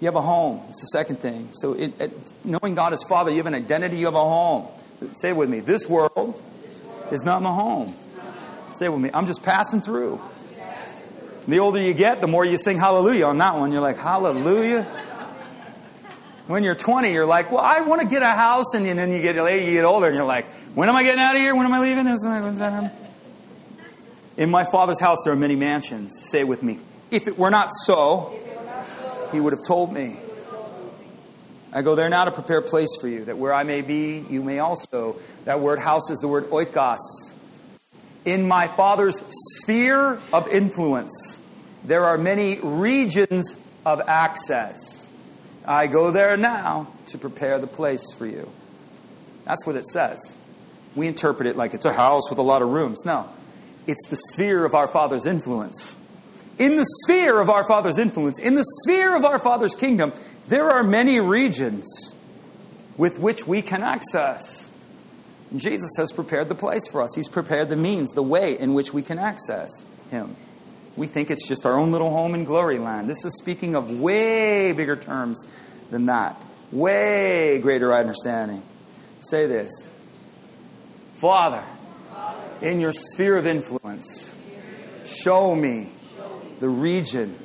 You have a home. It's the second thing. So, it, it, knowing God as Father, you have an identity, you have a home. Say it with me. This world is not my home. Say it with me. I'm just passing through. The older you get, the more you sing hallelujah on that one. You're like, hallelujah. When you're 20, you're like, well, I want to get a house. And then you get later, you get older, and you're like, when am I getting out of here? When am I leaving? In my father's house, there are many mansions. Say it with me. If it were not so, he would have told me. I go there now to prepare a place for you, that where I may be, you may also. That word house is the word oikos in my Father's sphere of influence, there are many regions of access. I go there now to prepare the place for you. That's what it says. We interpret it like it's a house with a lot of rooms. No, it's the sphere of our Father's influence. In the sphere of our Father's influence, in the sphere of our Father's kingdom, there are many regions with which we can access. Jesus has prepared the place for us. He's prepared the means, the way in which we can access Him. We think it's just our own little home in glory land. This is speaking of way bigger terms than that, way greater understanding. Say this Father, in your sphere of influence, show me the region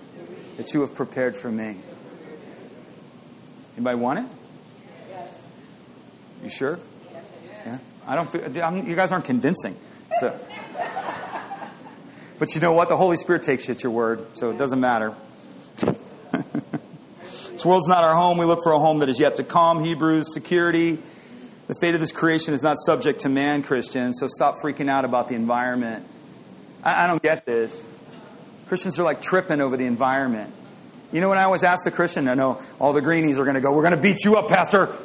that you have prepared for me. Anybody want it? You sure? Yeah. I don't. Feel, I'm, you guys aren't convincing. So, but you know what? The Holy Spirit takes you at your word, so it doesn't matter. [laughs] this world's not our home. We look for a home that is yet to come. Hebrews, security. The fate of this creation is not subject to man, Christian. So stop freaking out about the environment. I, I don't get this. Christians are like tripping over the environment. You know when I always ask the Christian, I know all the greenies are going to go, We're going to beat you up, Pastor.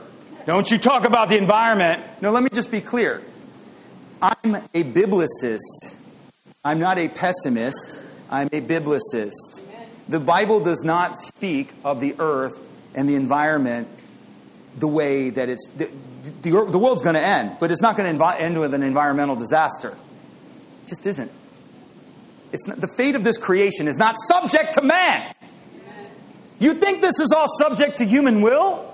Don't you talk about the environment. No, let me just be clear. I'm a biblicist. I'm not a pessimist. I'm a biblicist. The Bible does not speak of the earth and the environment the way that it's. The, the, the world's going to end, but it's not going to end with an environmental disaster. It just isn't. It's not, the fate of this creation is not subject to man. You think this is all subject to human will?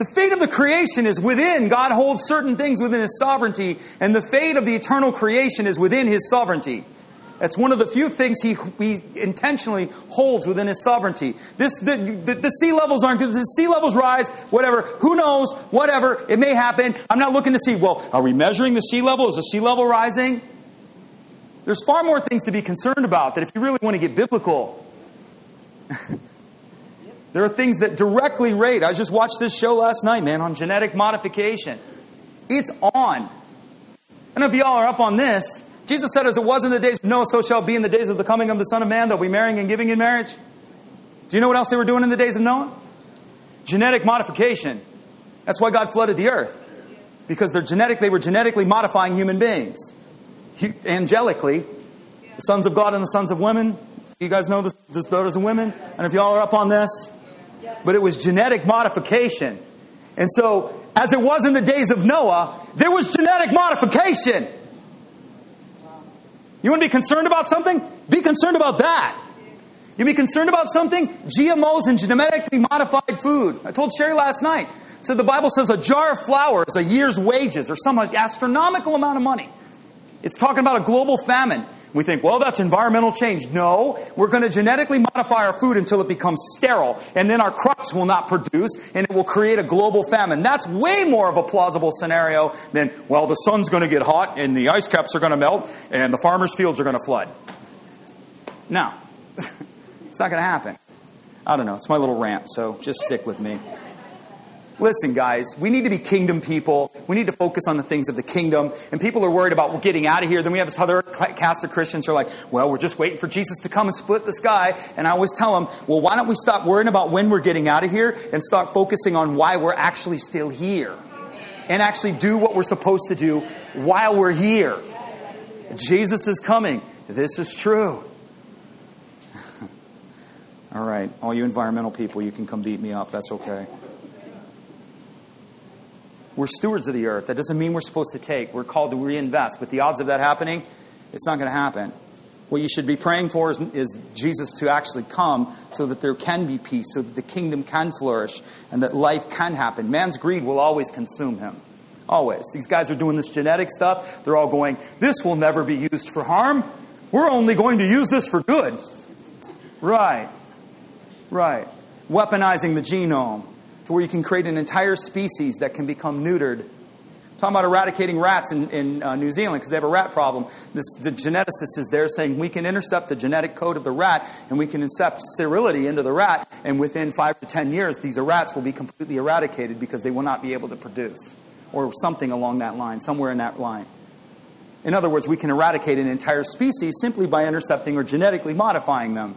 The fate of the creation is within. God holds certain things within His sovereignty, and the fate of the eternal creation is within His sovereignty. That's one of the few things He, he intentionally holds within His sovereignty. This, the, the, the sea levels aren't good. The sea levels rise, whatever. Who knows? Whatever. It may happen. I'm not looking to see, well, are we measuring the sea level? Is the sea level rising? There's far more things to be concerned about that if you really want to get biblical. [laughs] There are things that directly rate. I just watched this show last night, man, on genetic modification. It's on. I don't know if y'all are up on this. Jesus said, as it was in the days of Noah, so shall be in the days of the coming of the Son of Man. They'll be marrying and giving in marriage. Do you know what else they were doing in the days of Noah? Genetic modification. That's why God flooded the earth. Because they're genetic, they were genetically modifying human beings. Angelically, the sons of God and the sons of women. You guys know the, the daughters of women? And if y'all are up on this, but it was genetic modification. And so, as it was in the days of Noah, there was genetic modification. You want to be concerned about something? Be concerned about that. You be concerned about something? GMOs and genetically modified food. I told Sherry last night. So the Bible says a jar of flour is a year's wages or some astronomical amount of money. It's talking about a global famine. We think, well, that's environmental change. No, we're going to genetically modify our food until it becomes sterile, and then our crops will not produce, and it will create a global famine. That's way more of a plausible scenario than, well, the sun's going to get hot, and the ice caps are going to melt, and the farmers' fields are going to flood. No, [laughs] it's not going to happen. I don't know. It's my little rant, so just stick with me. Listen, guys, we need to be kingdom people. We need to focus on the things of the kingdom. And people are worried about getting out of here. Then we have this other cast of Christians who are like, well, we're just waiting for Jesus to come and split the sky. And I always tell them, well, why don't we stop worrying about when we're getting out of here and start focusing on why we're actually still here? And actually do what we're supposed to do while we're here. Jesus is coming. This is true. [laughs] all right, all you environmental people, you can come beat me up. That's okay. We're stewards of the earth. That doesn't mean we're supposed to take. We're called to reinvest. But the odds of that happening, it's not going to happen. What you should be praying for is, is, Jesus to actually come so that there can be peace, so that the kingdom can flourish, and that life can happen. Man's greed will always consume him. Always. These guys are doing this genetic stuff. They're all going, this will never be used for harm. We're only going to use this for good. Right. Right. Weaponizing the genome to where you can create an entire species that can become neutered. I'm talking about eradicating rats in, in uh, New Zealand because they have a rat problem. This, the geneticist is there saying we can intercept the genetic code of the rat and we can incept sterility into the rat, and within five to ten years, these rats will be completely eradicated because they will not be able to produce, or something along that line, somewhere in that line. In other words, we can eradicate an entire species simply by intercepting or genetically modifying them.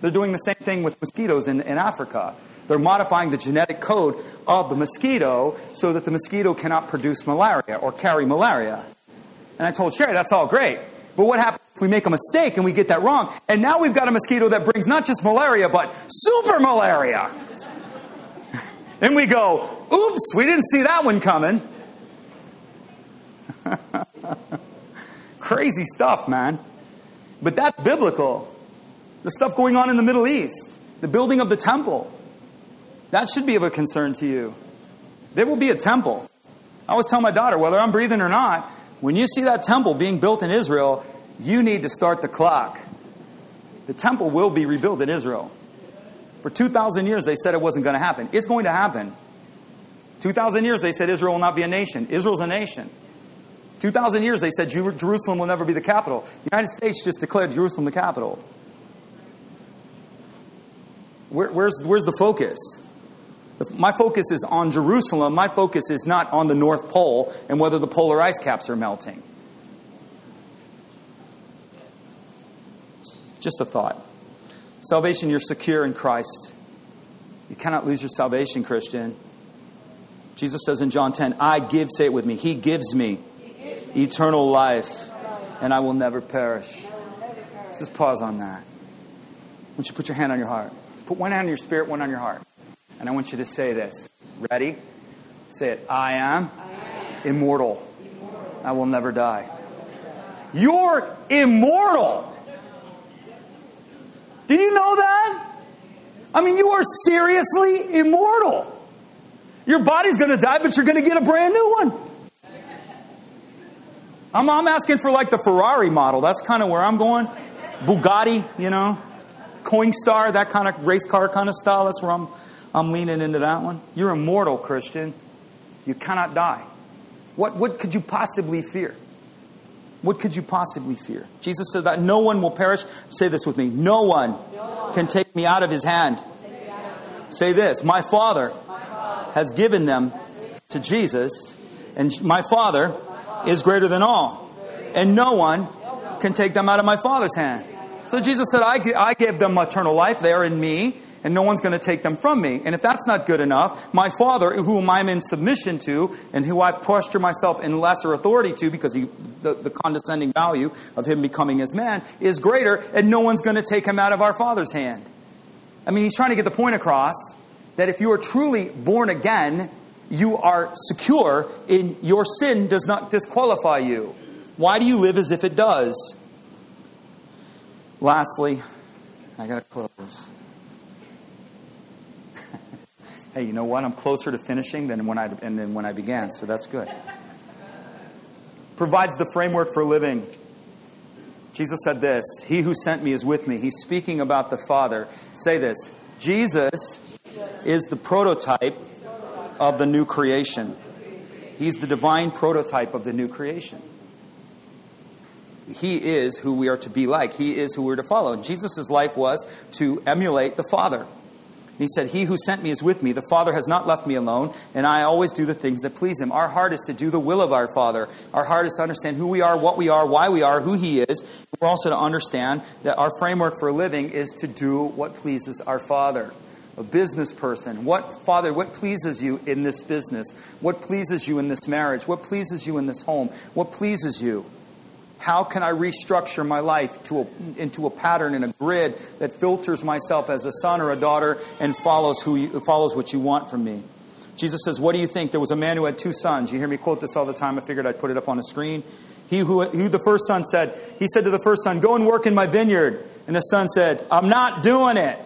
They're doing the same thing with mosquitoes in, in Africa. They're modifying the genetic code of the mosquito so that the mosquito cannot produce malaria or carry malaria. And I told Sherry, that's all great. But what happens if we make a mistake and we get that wrong? And now we've got a mosquito that brings not just malaria, but super malaria. [laughs] and we go, oops, we didn't see that one coming. [laughs] Crazy stuff, man. But that's biblical. The stuff going on in the Middle East, the building of the temple, that should be of a concern to you. There will be a temple. I always tell my daughter, whether I'm breathing or not, when you see that temple being built in Israel, you need to start the clock. The temple will be rebuilt in Israel. For 2,000 years, they said it wasn't going to happen. It's going to happen. 2,000 years, they said Israel will not be a nation. Israel's a nation. 2,000 years, they said Jerusalem will never be the capital. The United States just declared Jerusalem the capital. Where, where's, where's the focus? My focus is on Jerusalem. My focus is not on the North Pole and whether the polar ice caps are melting. Just a thought. Salvation, you're secure in Christ. You cannot lose your salvation, Christian. Jesus says in John 10, I give, say it with me, He gives me eternal life, and I will never perish. Let's just pause on that. Don't you put your hand on your heart? Put one hand on your spirit, one on your heart. And I want you to say this. Ready? Say it. I am, I am immortal. immortal. I will never die. You're immortal. Did you know that? I mean, you are seriously immortal. Your body's going to die, but you're going to get a brand new one. I'm, I'm asking for like the Ferrari model. That's kind of where I'm going. Bugatti, you know, Coinstar, that kind of race car kind of style. That's where I'm I'm leaning into that one. You're immortal, Christian. You cannot die. What, what could you possibly fear? What could you possibly fear? Jesus said that no one will perish. Say this with me no one, can take me out of his hand. Say this My Father, my Father has given them to Jesus, and my Father is greater than all. And no one can take them out of my Father's hand. So Jesus said, I, I give them eternal life. They are in me and no one's going to take them from me. And if that's not good enough, my Father, whom I'm in submission to, and who I posture myself in lesser authority to because he, the, the condescending value of him becoming his man, is greater, and no one's going to take him out of our Father's hand. I mean, he's trying to get the point across that if you are truly born again, you are secure in your sin does not disqualify you. Why do you live as if it does? Lastly, I got to close. Hey, you know what? I'm closer to finishing than when I and than when I began, so that's good. Provides the framework for living. Jesus said this, "He who sent me is with me." He's speaking about the Father. Say this. Jesus is the prototype of the new creation. He's the divine prototype of the new creation. He is who we are to be like. He is who we're to follow. Jesus' life was to emulate the Father. He said, He who sent me is with me. The Father has not left me alone, and I always do the things that please Him. Our heart is to do the will of our Father. Our heart is to understand who we are, what we are, why we are, who He is. We're also to understand that our framework for living is to do what pleases our Father. A business person. What, Father, what pleases you in this business? What pleases you in this marriage? What pleases you in this home? What pleases you? How can I restructure my life to a, into a pattern and a grid that filters myself as a son or a daughter and follows, who you, follows what you want from me? Jesus says, What do you think? There was a man who had two sons. You hear me quote this all the time. I figured I'd put it up on the screen. He who, who the first son said, He said to the first son, Go and work in my vineyard. And the son said, I'm not doing it.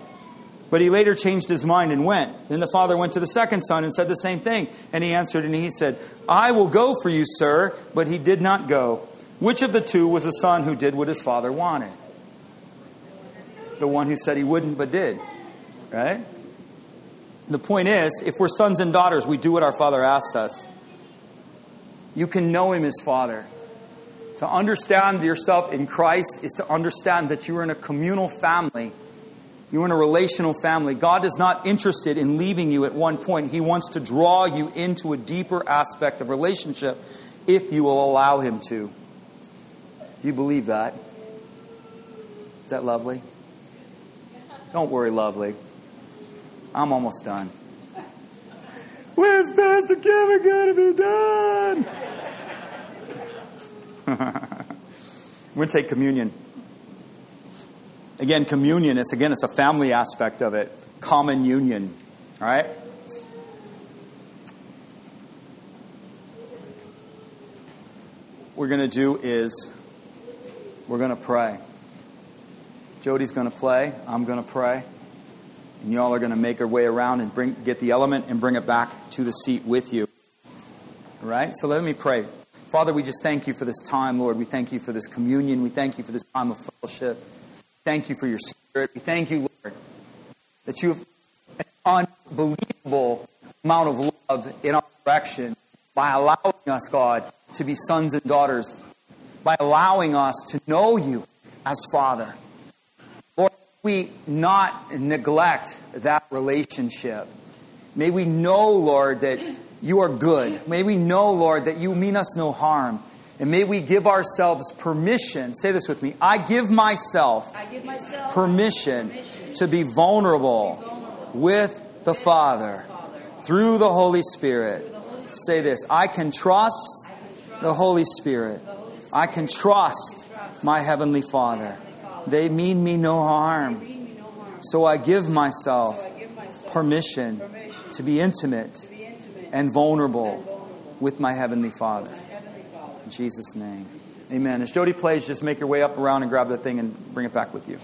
But he later changed his mind and went. Then the father went to the second son and said the same thing. And he answered and he said, I will go for you, sir. But he did not go. Which of the two was the son who did what his father wanted? The one who said he wouldn't but did. Right? The point is, if we're sons and daughters, we do what our father asks us. You can know him as father. To understand yourself in Christ is to understand that you are in a communal family. You're in a relational family. God is not interested in leaving you at one point. He wants to draw you into a deeper aspect of relationship if you will allow Him to. Do you believe that? Is that lovely? Don't worry, lovely. I'm almost done. When's Pastor Kevin going to be done? [laughs] We're going to take communion. Again, communion, it's again, it's a family aspect of it. Common union. All right? What we're going to do is we're going to pray. Jody's going to play. I'm going to pray. And y'all are going to make your way around and bring, get the element and bring it back to the seat with you. All right? So let me pray. Father, we just thank you for this time, Lord. We thank you for this communion. We thank you for this time of fellowship. Thank you for your spirit. We thank you, Lord, that you have an unbelievable amount of love in our direction by allowing us, God, to be sons and daughters by allowing us to know you as Father. Lord, we not neglect that relationship. May we know, Lord, that you are good. May we know, Lord, that you mean us no harm. And may we give ourselves permission. Say this with me. I give myself, I give myself permission, permission to be vulnerable, be vulnerable with the Father Father. through the Holy Spirit. the Holy Spirit. Say this I can trust I can trust the Holy Spirit. I can trust my Heavenly Father. They mean me no harm. So I give myself permission to be intimate and vulnerable with my Heavenly Father. with my Heavenly Father. In Jesus' name. Amen. As Jody plays, just make your way up around and grab that thing and bring it back with you.